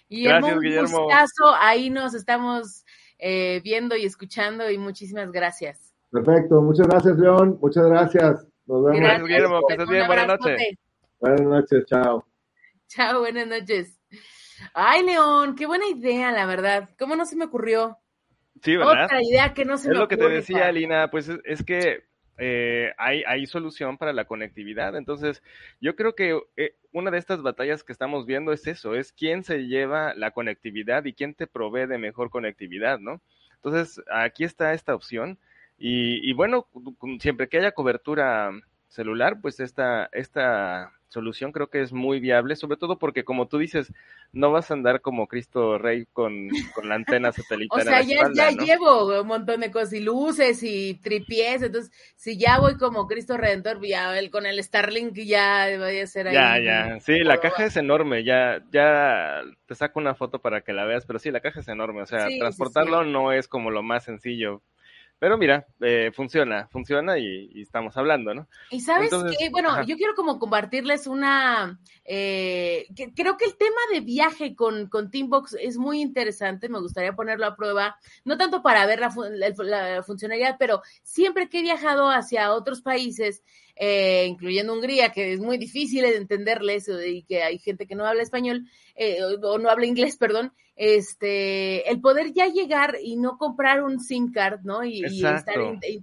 Guillermo, Gracias, un gustazo. Ahí nos estamos eh, viendo y escuchando y muchísimas gracias. Perfecto, muchas gracias, León. Muchas gracias. Nos vemos. Gracias, Guillermo. Que estés bien. Buenas noches. Buenas noches, chao. Chao, buenas noches. Ay, León, qué buena idea, la verdad. ¿Cómo no se me ocurrió? Sí, ¿verdad? Otra idea que no se es me ocurrió. Es lo que te decía, Alina, pues es, que eh, hay, hay, solución para la conectividad. Entonces, yo creo que eh, una de estas batallas que estamos viendo es eso, es quién se lleva la conectividad y quién te provee de mejor conectividad, ¿no? Entonces, aquí está esta opción. Y, y bueno, siempre que haya cobertura celular, pues esta, esta solución creo que es muy viable, sobre todo porque como tú dices, no vas a andar como Cristo Rey con, la antena satelital. o sea, ya, ya llevo un montón de cosas y luces y tripies, entonces si ya voy como Cristo Redentor, ya el, con el Starlink ya vaya a ser ahí. Ya, ya, sí, la caja es enorme, ya, ya te saco una foto para que la veas, pero sí, la caja es enorme, o sea, transportarlo no es como lo más sencillo, pero mira, eh, funciona, funciona y, estamos hablando, ¿no? Y sabes qué, bueno, yo quiero como compartirles una, eh, que, creo que el tema de viaje con, con Teambox es muy interesante, me gustaría ponerlo a prueba, no tanto para ver la, la, funcionalidad, pero siempre que he viajado hacia otros países, eh, incluyendo Hungría, que es muy difícil de entenderles y que hay gente que no habla español, eh, o no habla inglés, perdón, este, el poder ya llegar y no comprar un SIM card, ¿no? Y, estar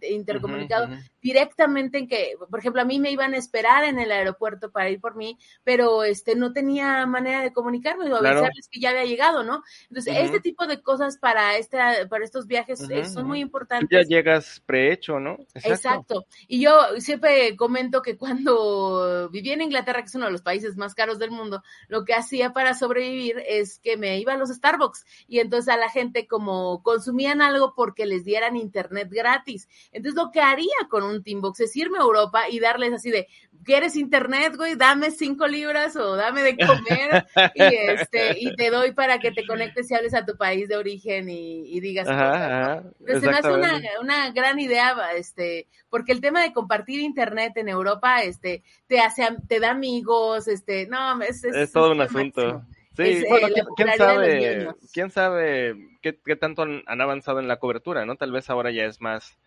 intercomunicado directamente en que, por ejemplo, a mí me iban a esperar en el aeropuerto para ir por mí, pero este, no tenía manera de comunicarme o avisarles que ya había llegado, ¿no? Entonces, este tipo de cosas para, esta, para estos viajes eh, son muy importantes. ya llegas prehecho, ¿no? Exacto. Exacto. Y yo siempre comento que cuando vivía en Inglaterra, que es uno de los países más caros del mundo, lo que hacía para sobrevivir es que me iba a los Starbucks y entonces a la gente como consumían algo porque les dieran internet gratis. Entonces lo que haría con un Teambox es irme a Europa y darles así de, ¿quieres internet, güey? Dame cinco libras o dame de comer y este y te doy para que te conectes y hables a tu país de origen y, digas cosas. Entonces me hace una, una gran idea, este, porque el tema de compartir internet en Europa, este, te hace, te da amigos, este, no, es, es, todo un asunto. Sí, eh, bueno, ¿quién, sabe, quién sabe qué, tanto han, avanzado en la cobertura, ¿no? Tal vez ahora ya es más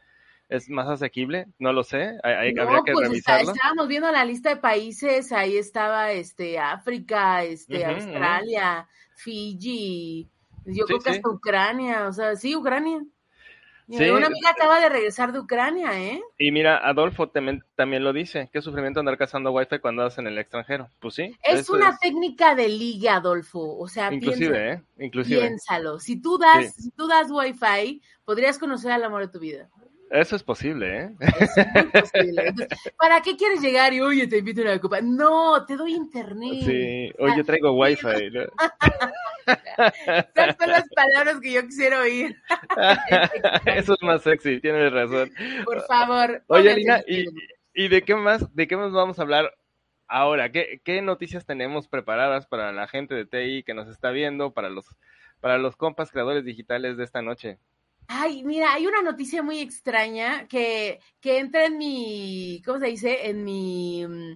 es más asequible, no lo sé, hay, habría que pues revisarlo. estábamos viendo la lista de países, ahí estaba este África, este Australia, Fiji, yo creo que hasta Ucrania, o sea, sí, Ucrania. Una amiga acaba de regresar de Ucrania, ¿eh? Y mira, Adolfo también, también lo dice, qué sufrimiento andar cazando wifi cuando andas en el extranjero. Pues sí. Es una técnica de liga, Adolfo. O sea, inclusive, ¿eh? Inclusive. Piénsalo. Si tú das, si tú das wifi, podrías conocer al amor de tu vida. Eso es posible, ¿eh? Es posible. ¿Para qué quieres llegar y, oye, te invito a una copa? No, te doy internet. Sí, oye, traigo wifi. ¿no? Esas son las palabras que yo quisiera oír. Eso es más sexy, tienes razón. Por favor. Oye, Lina, ¿y, de qué más, de qué más vamos a hablar ahora? ¿Qué, ¿Qué noticias tenemos preparadas para la gente de TI que nos está viendo, para los, para los compas creadores digitales de esta noche? Ay, mira, hay una noticia muy extraña que, que entra en mi, ¿cómo se dice? En mi mm,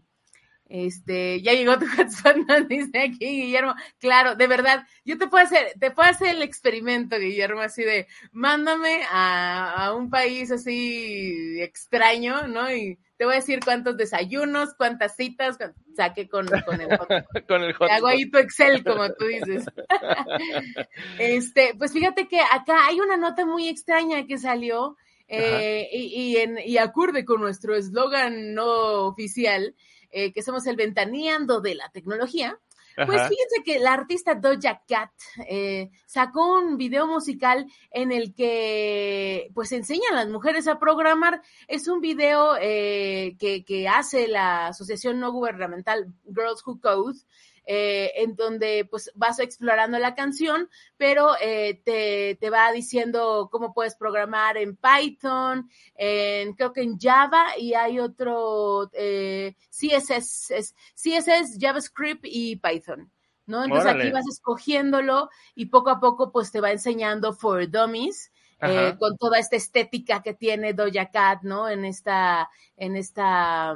este, ya llegó tu hotspot, dice aquí Guillermo. Claro, de verdad, yo te puedo hacer, te puedo hacer el experimento, Guillermo, así de, mándame a, a un país así extraño, ¿no? Y te voy a decir cuántos desayunos, cuántas citas, saqué con, con el hotspot. con el hotspot. Hago ahí tu Excel, como tú dices. este, pues fíjate que acá hay una nota muy extraña que salió, eh, y, y, en, y acorde con nuestro eslogan no oficial, eh, que somos el ventaneando de la tecnología, pues fíjense que la artista Doja Cat eh, sacó un video musical en el que pues enseña a las mujeres a programar. Es un video eh, que, que, hace la asociación no gubernamental Girls Who Code eh, en donde pues vas explorando la canción, pero eh, te, te, va diciendo cómo puedes programar en Python, en, creo que en Java y hay otro eh, CSS, CSS, JavaScript y Python. ¿no? Entonces aquí vas escogiéndolo y poco a poco pues te va enseñando for dummies. Eh, con toda esta estética que tiene Doja Cat, ¿no? En esta, en esta,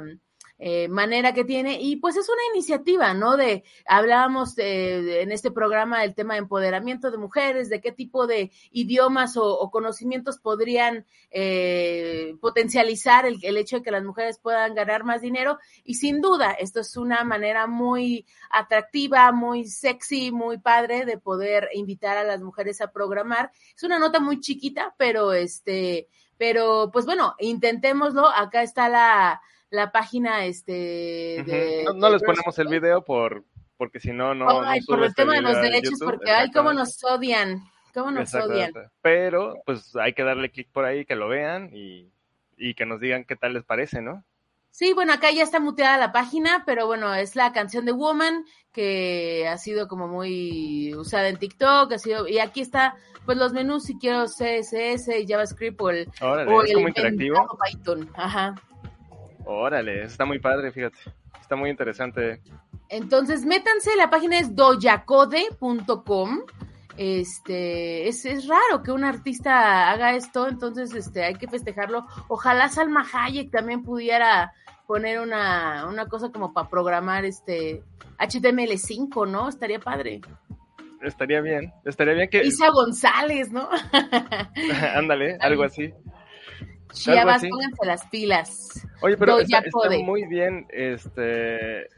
eh, manera que tiene y pues es una iniciativa, ¿no? De, hablábamos de, en este programa del tema de empoderamiento de mujeres, de qué tipo de idiomas o, conocimientos podrían eh, potencializar el, hecho de que las mujeres puedan ganar más dinero y sin duda esto es una manera muy atractiva, muy sexy, muy padre de poder invitar a las mujeres a programar. Es una nota muy chiquita, pero este, pero pues bueno, intentémoslo. Acá está la la página este de, no, les ponemos el video por porque si no no por el este tema de los derechos porque ay cómo nos odian cómo nos odian. Pero pues hay que darle clic por ahí que lo vean y, y que nos digan qué tal les parece no Sí, bueno, acá ya está muteada la página, pero bueno, es la canción de Woman que ha sido como muy usada en TikTok, ha sido, y aquí está, pues los menús si quiero CSS y JavaScript o el, o el como interactivo. Python, ajá. Órale, está muy padre, fíjate. Está muy interesante. Entonces, métanse, la página es doyacode.com. Este, es, es, raro que un artista haga esto, entonces este, hay que festejarlo. Ojalá Salma Hayek también pudiera poner una, una cosa como para programar este HTML5, ¿no? Estaría padre. Estaría bien, estaría bien que... Isa González, ¿no? Ándale, algo así. Chiavas, pónganse las pilas. Oye, pero está, muy bien este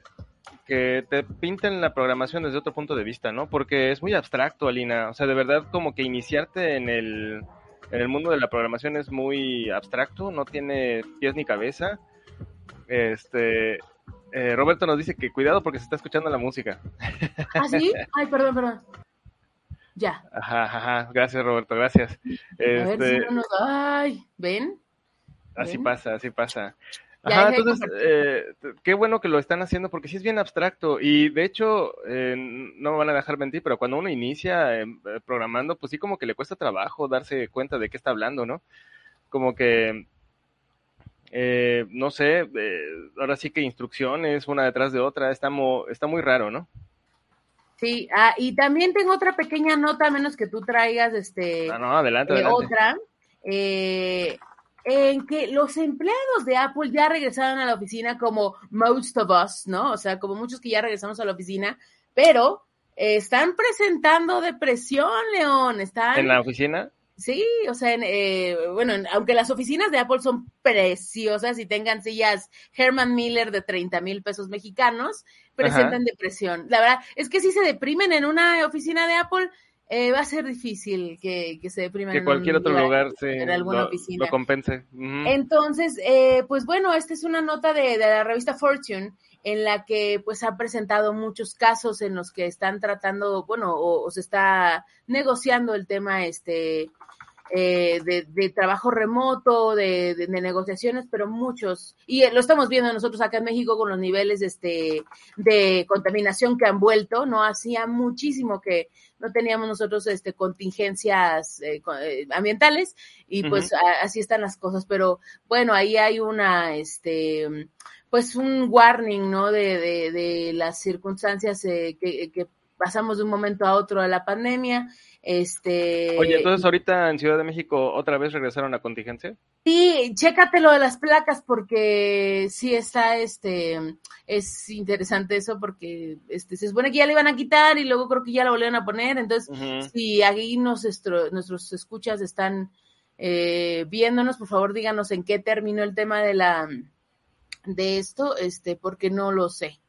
que te pinten la programación desde otro punto de vista, ¿no? Porque es muy abstracto, Alina. O sea, de verdad, como que iniciarte en el, en el mundo de la programación es muy abstracto, no tiene pies ni cabeza. Este, eh, Roberto nos dice que cuidado porque se está escuchando la música. ¿Ah, sí? Ay, perdón, perdón. Ya. Ajá, ajá, gracias Roberto, gracias. Este... Ay, ¿ven? Así pasa, así pasa. Ajá, entonces, eh, qué bueno que lo están haciendo porque sí es bien abstracto y de hecho, eh, no me van a dejar mentir, pero cuando uno inicia eh, programando, pues sí como que le cuesta trabajo darse cuenta de qué está hablando, ¿no? Como que, no sé, ahora sí que instrucciones una detrás de otra, está, está muy raro, ¿no? Sí, ah, y también tengo otra pequeña nota, a menos que tú traigas este ah, no, adelante, adelante. otra. Eh, en que los empleados de Apple ya regresaron a la oficina como most of us, ¿no? O sea, como muchos que ya regresamos a la oficina, pero están presentando depresión, León. Están... ¿En la oficina? Sí, o sea, eh, bueno, aunque las oficinas de Apple son preciosas y tengan sillas Herman Miller de 30 mil pesos mexicanos, presentan depresión. La verdad es que si se deprimen en una oficina de Apple, eh, va a ser difícil que, se depriman. Que cualquier otro lugar, en alguna lo, oficina. lo compense. Entonces, eh, pues bueno, esta es una nota de, la revista Fortune en la que pues ha presentado muchos casos en los que están tratando, bueno, o, o se está negociando el tema este eh, de, trabajo remoto, de, negociaciones, pero muchos, y lo estamos viendo nosotros acá en México con los niveles este, de contaminación que han vuelto, ¿no? Hacía muchísimo que no teníamos nosotros este, contingencias eh, eh, ambientales y pues así están las cosas, pero bueno, ahí hay una, este, pues un warning, ¿no? De, de, las circunstancias que, que pasamos de un momento a otro de la pandemia este. Oye, entonces ahorita en Ciudad de México otra vez regresaron a contingencia. Sí, chécate lo de las placas porque sí está, este, es interesante eso porque este, se supone que ya le iban a quitar y luego creo que ya lo volvieron a poner. Entonces, si aquí nos, nuestros escuchas están eh, viéndonos, por favor díganos en qué terminó el tema de la de esto, este, porque no lo sé.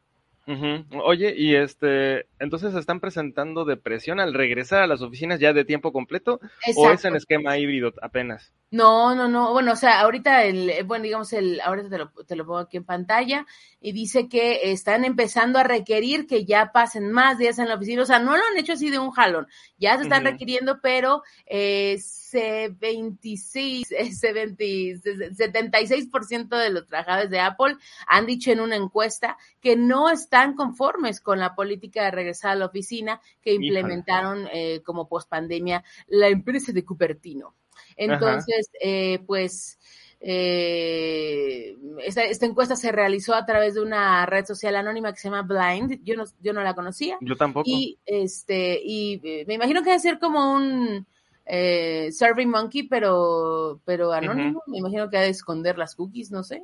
Oye, y este, entonces están presentando depresión al regresar a las oficinas ya de tiempo completo o es en esquema híbrido apenas? No, no, no. Bueno, o sea, ahorita el, bueno, digamos el, ahorita te lo, te lo pongo aquí en pantalla y dice que están empezando a requerir que ya pasen más días en la oficina. O sea, no lo han hecho así de un jalón. Ya se están requiriendo, pero eh, 26, 76% de los trabajadores de Apple han dicho en una encuesta que no están conformes con la política de regresar a la oficina que implementaron eh, como pospandemia la empresa de Cupertino. Entonces, eh, pues, eh, esta, esta, encuesta se realizó a través de una red social anónima que se llama Blind. Yo no, yo no la conocía. Yo tampoco. Y este, y me imagino que debe ser como un eh, Survey Monkey, pero, pero anónimo. Me imagino que ha de esconder las cookies, no sé.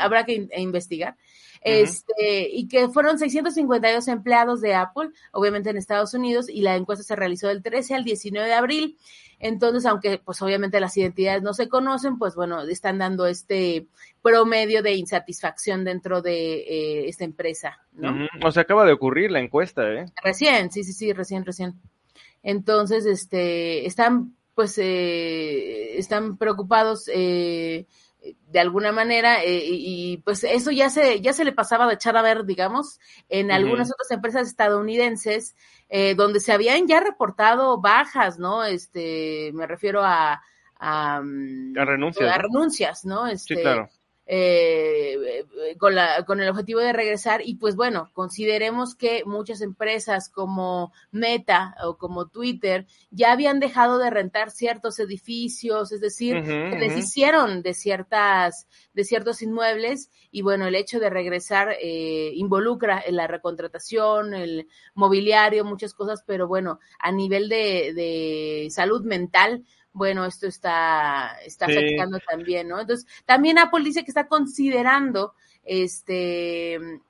habrá que investigar. Este, y que fueron 652 empleados de Apple, obviamente en Estados Unidos, y la encuesta se realizó del 13 al 19 de abril. Entonces, aunque pues obviamente las identidades no se conocen, pues bueno, están dando este promedio de insatisfacción dentro de eh, esta empresa, ¿no? O sea, acaba de ocurrir la encuesta, ¿eh? Recién, sí, sí, sí, recién, recién. Entonces, este, están, pues, eh, están preocupados, eh, de alguna manera eh, y, pues eso ya se ya se le pasaba de echar a ver digamos en algunas otras empresas estadounidenses eh, donde se habían ya reportado bajas no este me refiero a a, mm, renuncias. a renuncias no este, sí claro eh, con, la, con el objetivo de regresar. Y pues bueno, consideremos que muchas empresas como Meta o como Twitter ya habían dejado de rentar ciertos edificios, es decir, se deshicieron de ciertas, de ciertos inmuebles. Y bueno, el hecho de regresar eh, involucra en la recontratación, el mobiliario, muchas cosas, pero bueno, a nivel de, de salud mental, bueno, esto está, está afectando también, ¿no? Entonces, también Apple dice que está considerando este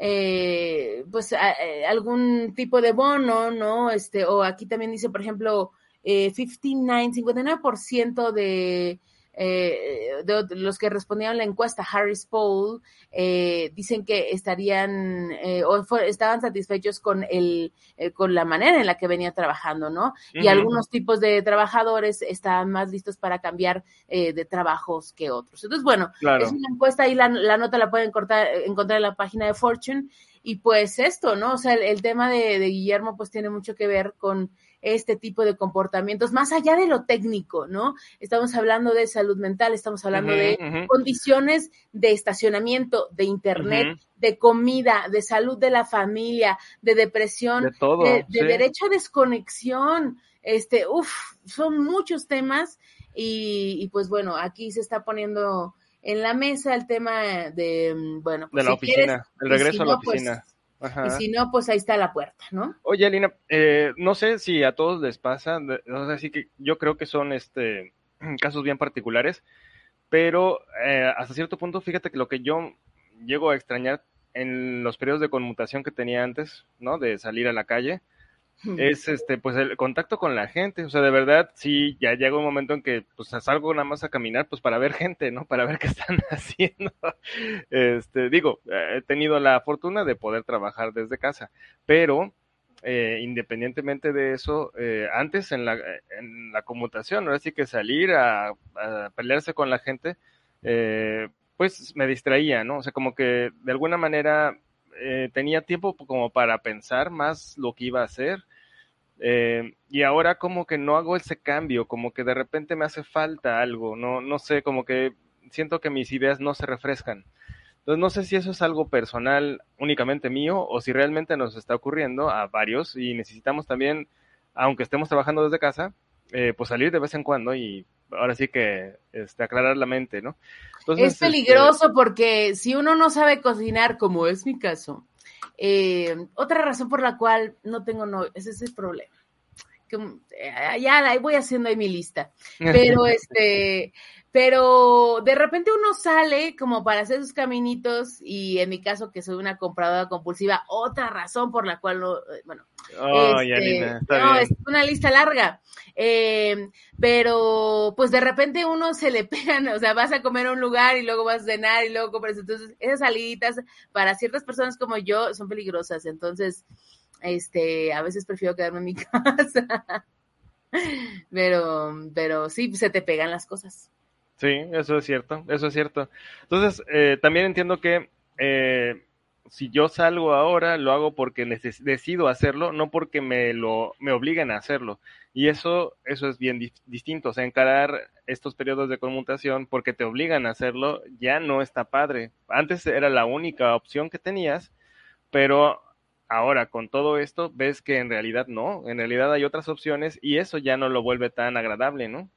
eh, pues eh, algún tipo de bono, ¿no? Este, o aquí también dice, por ejemplo, eh, 59, 59% de eh, de, los que respondieron la encuesta, Harris Poll, eh, dicen que estarían eh, o estaban satisfechos con el eh, con la manera en la que venía trabajando, ¿no? Y algunos tipos de trabajadores estaban más listos para cambiar eh, de trabajos que otros. Entonces, bueno, es una encuesta y la, la nota la pueden cortar, encontrar en la página de Fortune. Y pues esto, ¿no? O sea, el, tema de, de Guillermo pues tiene mucho que ver con este tipo de comportamientos, más allá de lo técnico, ¿no? Estamos hablando de salud mental, estamos hablando de condiciones de estacionamiento, de internet, de comida, de salud de la familia, de depresión, de, derecho a desconexión, este, uff, son muchos temas y, pues bueno, aquí se está poniendo en la mesa el tema de, mm, bueno, pues de la oficina, el regreso a la pues, Y si no, pues ahí está la puerta, ¿no? Oye, Alina, eh, no sé si a todos les pasa, no sé, si que yo creo que son este casos bien particulares, pero eh, hasta cierto punto, fíjate que lo que yo llego a extrañar en los periodos de conmutación que tenía antes, ¿no? De salir a la calle, es este pues el contacto con la gente, o sea, de verdad sí ya llega un momento en que pues salgo nada más a caminar pues para ver gente, ¿no? Para ver qué están haciendo. Este, digo, he tenido la fortuna de poder trabajar desde casa, pero eh, independientemente de eso, eh, antes en la, en la conmutación, ahora sí que salir a, pelearse con la gente, eh, pues me distraía, ¿no? O sea, como que de alguna manera eh, tenía tiempo como para pensar más lo que iba a hacer. Eh, y ahora como que no hago ese cambio, como que de repente me hace falta algo, no, no sé, como que siento que mis ideas no se refrescan. Entonces no sé si eso es algo personal únicamente mío o si realmente nos está ocurriendo a varios y necesitamos también, aunque estemos trabajando desde casa, eh, pues salir de vez en cuando y ahora sí que este, aclarar la mente, ¿no? es este, peligroso porque si uno no sabe cocinar, como es mi caso, eh, otra razón por la cual no tengo novio, ese es el problema. Que, eh, ya ahí voy haciendo ahí mi lista. Pero este, pero de repente uno sale como para hacer sus caminitos y en mi caso que soy una compradora compulsiva, otra razón por la cual no, eh, bueno, este, no, es una lista larga, eh, pero pues de repente uno se le pegan, o sea, vas a comer a un lugar y luego vas a cenar y luego compras, entonces esas saliditas para ciertas personas como yo son peligrosas, entonces, este, a veces prefiero quedarme en mi casa, pero, pero sí, se te pegan las cosas. Sí, eso es cierto, eso es cierto. Entonces, eh, también entiendo que eh, si yo salgo ahora, lo hago porque decido hacerlo, no porque me lo me obliguen a hacerlo. Y eso, eso es bien distinto. O sea, encarar estos periodos de conmutación porque te obligan a hacerlo ya no está padre. Antes era la única opción que tenías, pero ahora con todo esto ves que en realidad no, en realidad hay otras opciones y eso ya no lo vuelve tan agradable, ¿no?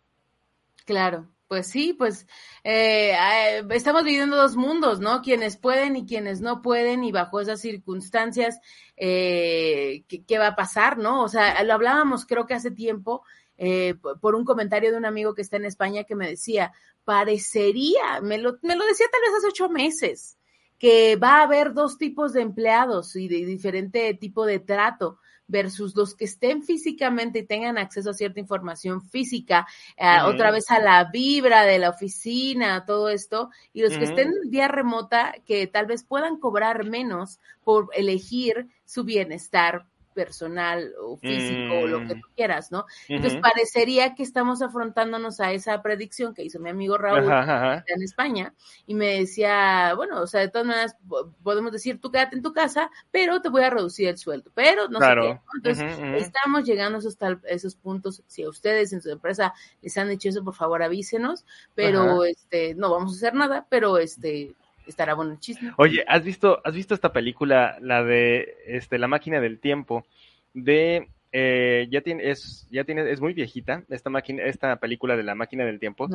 Claro, pues sí, pues eh, eh, estamos viviendo dos mundos, ¿no? Quienes pueden y quienes no pueden y bajo esas circunstancias, eh, ¿qué, va a pasar, no? O sea, lo hablábamos creo que hace tiempo eh, por un comentario de un amigo que está en España que me decía, parecería, me lo, me lo decía tal vez hace ocho meses, que va a haber dos tipos de empleados y de diferente tipo de trato versus los que estén físicamente y tengan acceso a cierta información física, eh, otra vez a la vibra de la oficina, todo esto, y los que estén vía remota que tal vez puedan cobrar menos por elegir su bienestar personal o físico o lo que mm. tú quieras, ¿no? Entonces parecería que estamos afrontándonos a esa predicción que hizo mi amigo Raúl en España y me decía, bueno, o sea, de todas maneras podemos decir, tú quédate en tu casa, pero te voy a reducir el sueldo, pero no sé qué. Entonces estamos llegando a esos, esos puntos. Si a ustedes en su empresa les han hecho eso, por favor avísenos, pero este, no vamos a hacer nada, pero este estará bueno el chisme. Oye, ¿has visto, has visto esta película, la de este, La máquina del tiempo? De eh, ya tiene, es, ya tiene, es muy viejita esta máquina, esta película de la máquina del tiempo,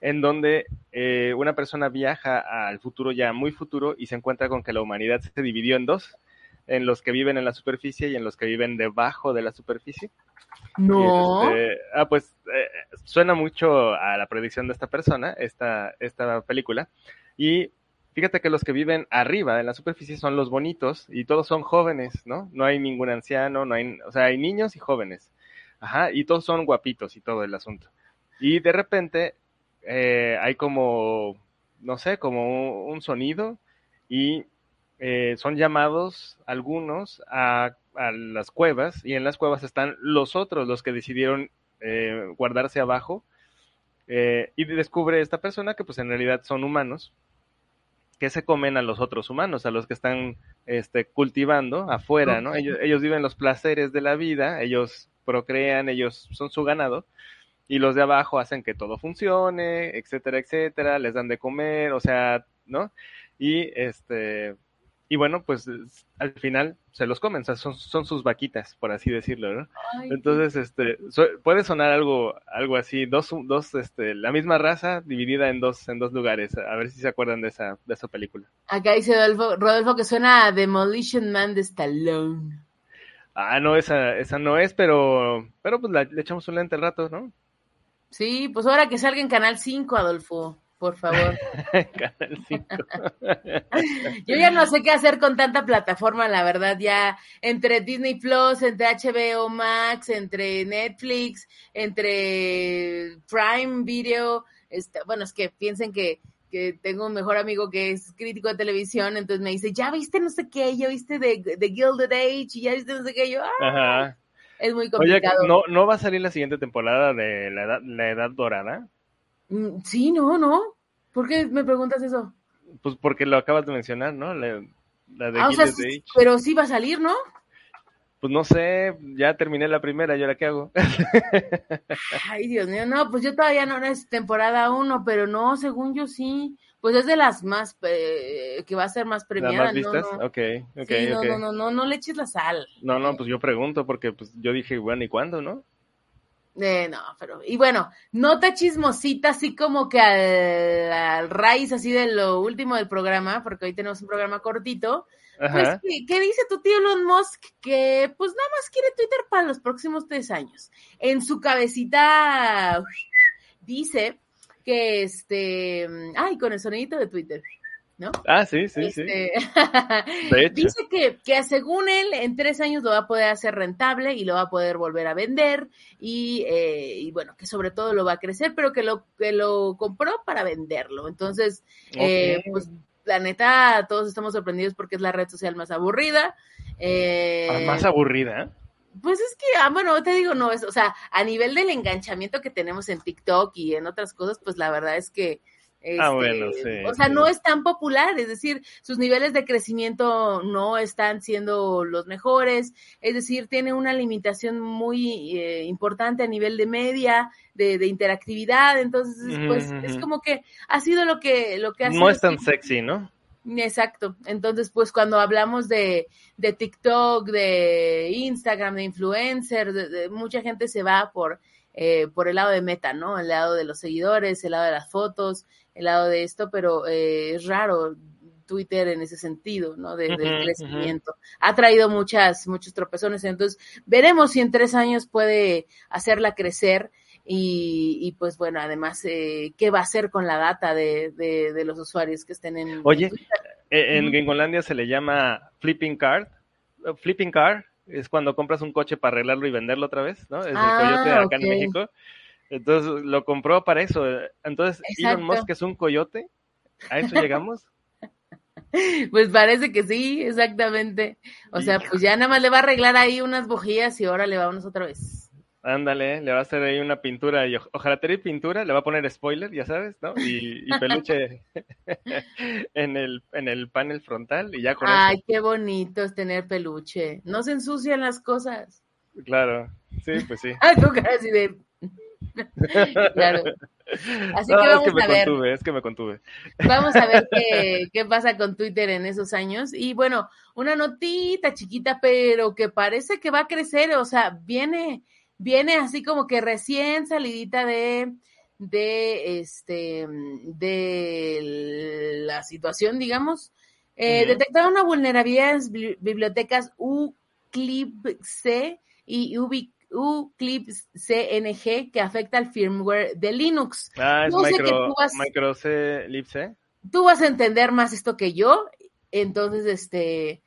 en donde eh, una persona viaja al futuro ya muy futuro y se encuentra con que la humanidad se dividió en dos, en los que viven en la superficie y en los que viven debajo de la superficie. No. Este, ah, pues eh, suena mucho a la predicción de esta persona, esta, esta película. Y Fíjate que los que viven arriba en la superficie son los bonitos y todos son jóvenes, ¿no? No hay ningún anciano, no hay, o sea, hay niños y jóvenes. Ajá, y todos son guapitos y todo el asunto. Y de repente eh, hay como, no sé, como un, sonido y eh, son llamados algunos a, las cuevas y en las cuevas están los otros, los que decidieron eh, guardarse abajo. y descubre esta persona que pues en realidad son humanos que se comen a los otros humanos, a los que están este, cultivando afuera, ¿no? Ellos, ellos viven los placeres de la vida, ellos procrean, ellos son su ganado, y los de abajo hacen que todo funcione, etcétera, etcétera, les dan de comer, o sea, ¿no? Y este, y bueno, pues al final se los comen, o sea, son, son sus vaquitas, por así decirlo, ¿no? Entonces, este, puede sonar algo, algo así, dos, dos, este, la misma raza dividida en dos, en dos lugares, a ver si se acuerdan de esa, de esa película. Acá dice Rodolfo, Rodolfo que suena a Demolition Man de Stallone. Ah, no, esa, esa no es, pero, pero pues le echamos un lente al rato, ¿no? Sí, pues ahora que salga en Canal 5, Adolfo por favor. Yo ya no sé qué hacer con tanta plataforma, la verdad, ya entre Disney Plus, entre HBO Max, entre Netflix, entre Prime Video, este, bueno, es que piensen que, que tengo un mejor amigo que es crítico de televisión, entonces me dice, ya viste no sé qué, ya viste de, de Gilded Age, y ya viste no sé qué, yo, ah, es muy complicado. Oye, ¿no, ¿no va a salir la siguiente temporada de La Edad, la edad Dorada? Mm, sí, no, no. ¿Por qué me preguntas eso? Pues porque lo acabas de mencionar, ¿no? La, de ah, o sea, Pero sí va a salir, ¿no? Pues no sé, ya terminé la primera, ¿y ahora qué hago? Ay, Dios mío, no, pues yo todavía no es temporada uno, pero no, según yo sí. Pues es de las más, eh, que va a ser más premiada. más vistas? No, no. Ok, ok, sí, no, no, no, no, no le eches la sal. No, no, pues yo pregunto porque pues yo dije, bueno, ¿y cuándo, no? Eh, no, pero, y bueno, nota chismosita, así como que al, raíz así de lo último del programa, porque hoy tenemos un programa cortito. Pues, ¿qué, dice tu tío Elon Musk? Que pues nada más quiere Twitter para los próximos tres años. En su cabecita dice que este, ay, con el sonidito de Twitter. ¿No? Ah, sí, sí, sí. Este, dice que, que según él, en tres años lo va a poder hacer rentable y lo va a poder volver a vender y, eh, y bueno, que sobre todo lo va a crecer, pero que lo, que lo compró para venderlo. Entonces, eh, pues la neta, todos estamos sorprendidos porque es la red social más aburrida. Eh, más aburrida. Pues es que, ah, bueno, te digo, no, es, o sea, a nivel del enganchamiento que tenemos en TikTok y en otras cosas, pues la verdad es que ah, bueno, este, sí. O sea, no es tan popular, es decir, sus niveles de crecimiento no están siendo los mejores, es decir, tiene una limitación muy eh, importante a nivel de media, de, interactividad, entonces, pues, es como que ha sido lo que, lo que ha No es tan sexy, ¿no? Exacto. Entonces, pues cuando hablamos de, de TikTok, de Instagram, de influencer, de, mucha gente se va por, eh, por el lado de meta, ¿no? El lado de los seguidores, el lado de las fotos, el lado de esto, pero eh, es raro. Twitter en ese sentido, ¿no? De, del crecimiento. Ha traído muchas, muchos tropezones, entonces veremos si en tres años puede hacerla crecer y, pues bueno, además, eh, ¿qué va a hacer con la data de, de, los usuarios que estén en Oye, eh, en Gringolandia se le llama flipping card, flipping car, es cuando compras un coche para arreglarlo y venderlo otra vez, ¿no? Es el ah, coyote acá en México. Entonces lo compró para eso. Entonces, Elon Musk es un coyote. ¿A eso llegamos? Pues parece que sí, exactamente. O sea, pues ya nada más le va a arreglar ahí unas bujías y ahora le vamos otra vez. Ándale, le va a hacer ahí una pintura y ojalá tener pintura, le va a poner spoiler, ya sabes, ¿no? Y, peluche en el en el panel frontal y ya con Ay, qué bonito es tener peluche. No se ensucian las cosas. Claro, sí, pues sí. Ay, tú casi de claro. Así que vamos es que me a ver. Contuve, es que me contuve. Vamos a ver qué, qué pasa con Twitter en esos años. Y bueno, una notita chiquita, pero que parece que va a crecer, o sea, viene viene así como que recién salidita de, de, este, de la situación, digamos. Eh, Detectaron una vulnerabilidad en bibliotecas uClipC y uClipCNG que afecta al firmware de Linux. Ah, es micro, micro C, libc. Tú vas a entender más esto que yo, entonces, este,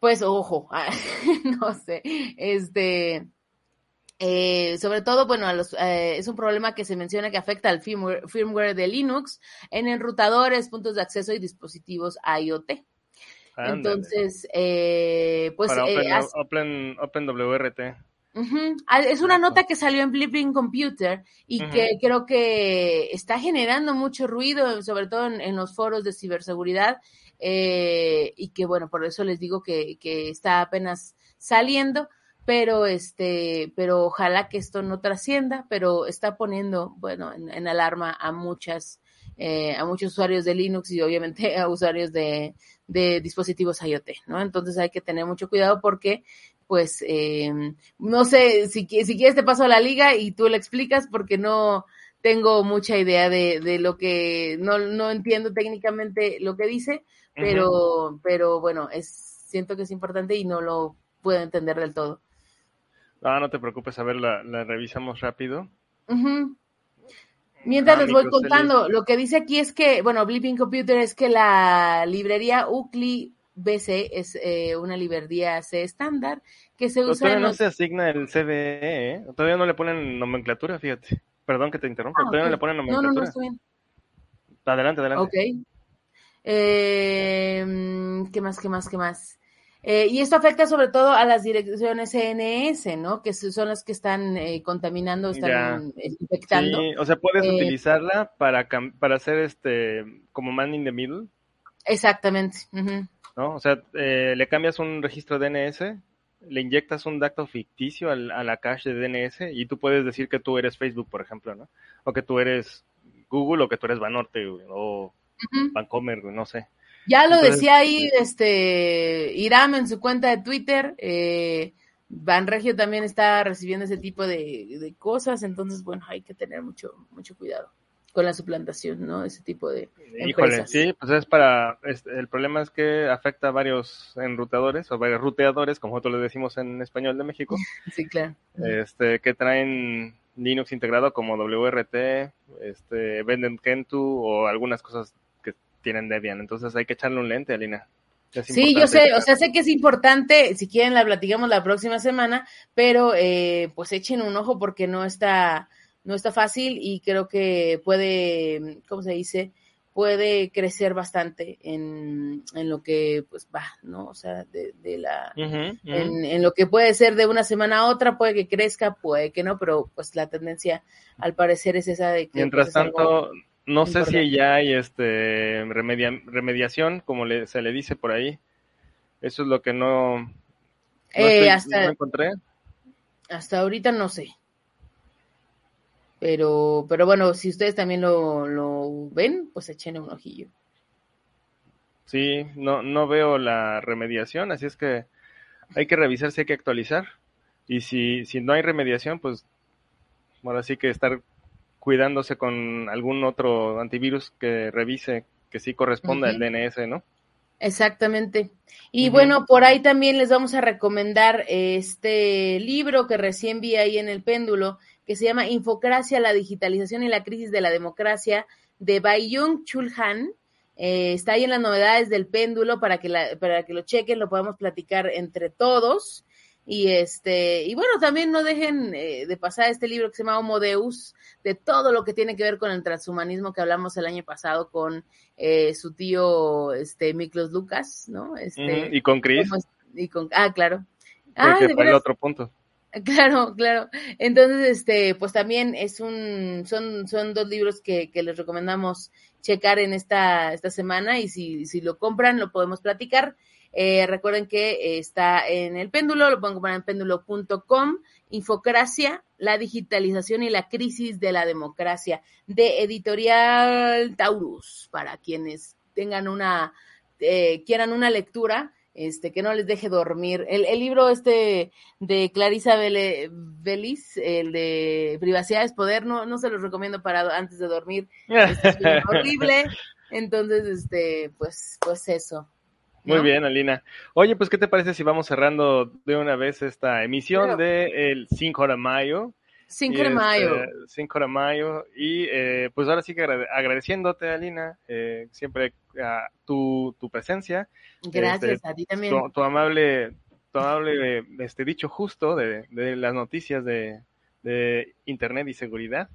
pues ojo, no sé, este, eh, sobre todo, bueno, a los, eh, es un problema que se menciona que afecta al firmware, de Linux en enrutadores, puntos de acceso y dispositivos IoT. Entonces, eh, pues... Open, OpenWRT. Ah, es una nota que salió en Blipping Computer y que creo que está generando mucho ruido, sobre todo en, los foros de ciberseguridad, y que bueno, por eso les digo que, que está apenas saliendo pero este, pero ojalá que esto no trascienda, pero está poniendo, bueno, en, alarma a muchas, eh, a muchos usuarios de Linux y obviamente a usuarios de, de dispositivos IoT, ¿no? Entonces hay que tener mucho cuidado porque pues eh, no sé si, si quieres te paso a la liga y tú le explicas porque no tengo mucha idea de, de lo que no, no entiendo técnicamente lo que dice, pero, pero bueno, es siento que es importante y no lo puedo entender del todo. Ah, no te preocupes, a ver, la, revisamos rápido. Mientras ah, les voy contando, lo que dice aquí es que, bueno, Blipping Computer es que la librería UCLI BC es eh, una librería C estándar que se usa. Todavía no se asigna el CVE, ¿eh? Todavía no le ponen nomenclatura, fíjate. Perdón que te interrumpa, ah, todavía no le ponen nomenclatura. No, no, no, estoy bien. Adelante, adelante. Ok. Eh, ¿Qué más, qué más, qué más? Eh, y esto afecta sobre todo a las direcciones CNS, ¿no? Que son las que están eh, contaminando, están infectando. Sí, o sea, puedes eh, utilizarla para, para hacer este, como man in the middle. Exactamente. ¿No? O sea, le cambias un registro DNS, le inyectas un dato ficticio al, a la cache de DNS y tú puedes decir que tú eres Facebook, por ejemplo, ¿no? O que tú eres Google o que tú eres Banorte o Vancomer, no sé. Ya lo decía ahí este Iram en su cuenta de Twitter. Eh, Regio también está recibiendo ese tipo de, cosas, entonces, bueno, hay que tener mucho, mucho cuidado con la suplantación, ¿no? Ese tipo de. Híjole, sí, pues es para. el problema es que afecta a varios enrutadores o varios ruteadores, como nosotros le decimos en español de México. sí, claro. Este, que traen Linux integrado como WRT, este, venden Kentu o algunas cosas tienen Debian. Entonces hay que echarle un lente, Alina. Sí, yo sé, o sea, sé que es importante, si quieren la platicamos la próxima semana, pero eh, pues echen un ojo porque no está, no está fácil y creo que puede, ¿cómo se dice? Puede crecer bastante en, en lo que pues va, ¿no? O sea, de, la, En, en, lo que puede ser de una semana a otra, puede que crezca, puede que no, pero pues la tendencia al parecer es esa de que... Mientras pues, tanto, no sé si ya hay este remediación, como se le dice por ahí. Eso es lo que no, eh, hasta, encontré. Hasta ahorita no sé. Pero, pero bueno, si ustedes también lo, lo ven, pues echen un ojillo. Sí, no, no veo la remediación, así es que hay que revisar si hay que actualizar. Y si, si no hay remediación, pues ahora sí que estar cuidándose con algún otro antivirus que revise que sí corresponda al DNS, ¿no? Exactamente. Y bueno, por ahí también les vamos a recomendar este libro que recién vi ahí en el péndulo, que se llama Infocracia, la digitalización y la crisis de la democracia, de Bayung Chul Han. Eh, está ahí en las novedades del péndulo para que, la, para que lo chequen, lo podamos platicar entre todos. Y este, y bueno, también no dejen eh, de pasar este libro que se llama Homo Deus, de todo lo que tiene que ver con el transhumanismo que hablamos el año pasado con eh, su tío este Miklos Lucas, ¿no? Este, y con Chris. Y con, ah, claro. Ah, el otro punto. Claro, claro. Entonces, este, pues también es un, son, son dos libros que, que les recomendamos checar en esta, esta semana y si, si lo compran lo podemos platicar. Eh, recuerden que está en el péndulo, lo pueden comprar en péndulo.com. Infocracia, la digitalización y la crisis de la democracia, de editorial Taurus, para quienes tengan una, eh, quieran una lectura. Este, que no les deje dormir. El, el libro este de Clarisa Belis, el de Privacidad es Poder, no, no se los recomiendo para antes de dormir. es horrible. Entonces, este, pues, pues eso. Muy bien, Alina. Oye, pues, ¿qué te parece si vamos cerrando de una vez esta emisión de el 5 de mayo? 5 de mayo. 5 de mayo. Y eh, pues ahora sí que agradeciéndote, Alina, eh, siempre a tu, tu presencia. Gracias, este, a ti también. Tu, amable, tu amable este dicho justo de, de las noticias de, de Internet y seguridad.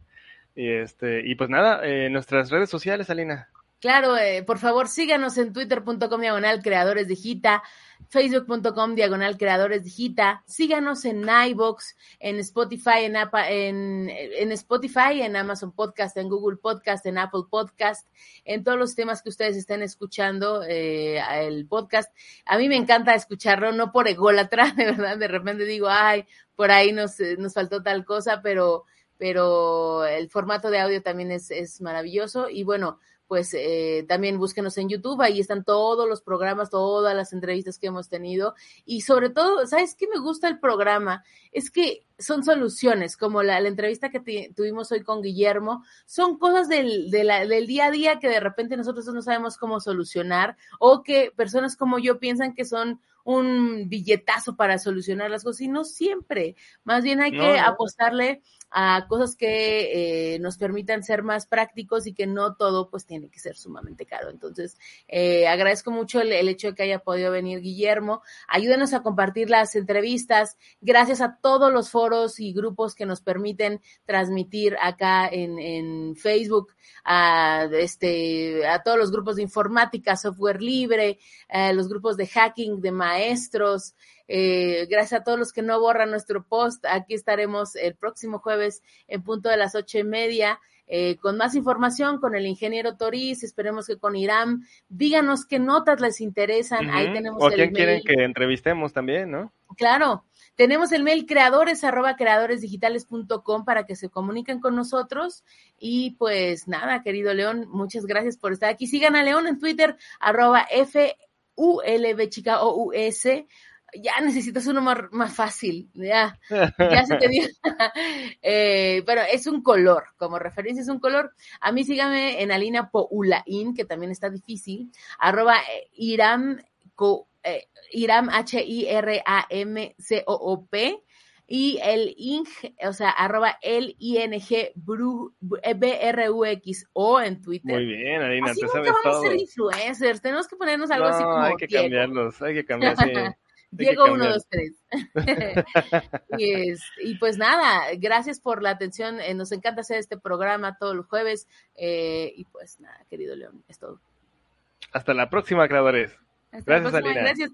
Y, este, y pues nada, eh, nuestras redes sociales, Alina. Claro, eh, por favor síganos en twitter.com diagonal creadores digita, facebook.com diagonal creadores digita, síganos en iBox, en Spotify, en, en, en, Spotify, en Amazon Podcast, en Google Podcast, en Apple Podcast, en todos los temas que ustedes estén escuchando eh, el podcast. A mí me encanta escucharlo, no por ególatra, de verdad, de repente digo, ay, por ahí nos, nos faltó tal cosa, pero, pero el formato de audio también es, es maravilloso y bueno, pues eh, también búsquenos en YouTube, ahí están todos los programas, todas las entrevistas que hemos tenido y sobre todo, ¿sabes qué me gusta el programa? Es que son soluciones, como la, entrevista que tuvimos hoy con Guillermo, son cosas del, del día a día que de repente nosotros no sabemos cómo solucionar o que personas como yo piensan que son un billetazo para solucionar las cosas y no siempre. Más bien hay que apostarle a cosas que eh, nos permitan ser más prácticos y que no todo pues tiene que ser sumamente caro. Entonces, eh, agradezco mucho el, hecho de que haya podido venir Guillermo. Ayúdenos a compartir las entrevistas. Gracias a todos los foros y grupos que nos permiten transmitir acá en, en Facebook, a, este, a todos los grupos de informática, software libre, a los grupos de hacking, de maestros. Eh, gracias a todos los que no borran nuestro post. Aquí estaremos el próximo jueves en punto de las ocho y media. Eh, con más información con el ingeniero Toriz, esperemos que con Irán, díganos qué notas les interesan, ahí tenemos o quién quieren que entrevistemos también, ¿no? Claro, tenemos el mail creadores arroba creadoresdigitales.com para que se comuniquen con nosotros y pues nada, querido León, muchas gracias por estar aquí. Sigan a León en Twitter arroba F U L B chica O U S ya necesitas uno más, fácil, ya, ya se te dio. eh, pero es un color, como referencia es un color. A mí sígame en Alina Poulain, que también está difícil, arroba eh, Iram, eh, Iram H-I-R-A-M-C-O-O-P, y el ing, o sea, arroba el ing B-R-U-X-O en Twitter. Muy bien, Alina, así te nunca vamos a ser influencers, tenemos que ponernos algo así como hay que cambiarlos, hay que cambiar, sí. Diego 1, 2, 3. y, pues nada, gracias por la atención. Eh, nos encanta hacer este programa todos los jueves. Eh, y pues nada, querido León, es todo. Hasta la próxima, creadores. gracias, Alina. Gracias.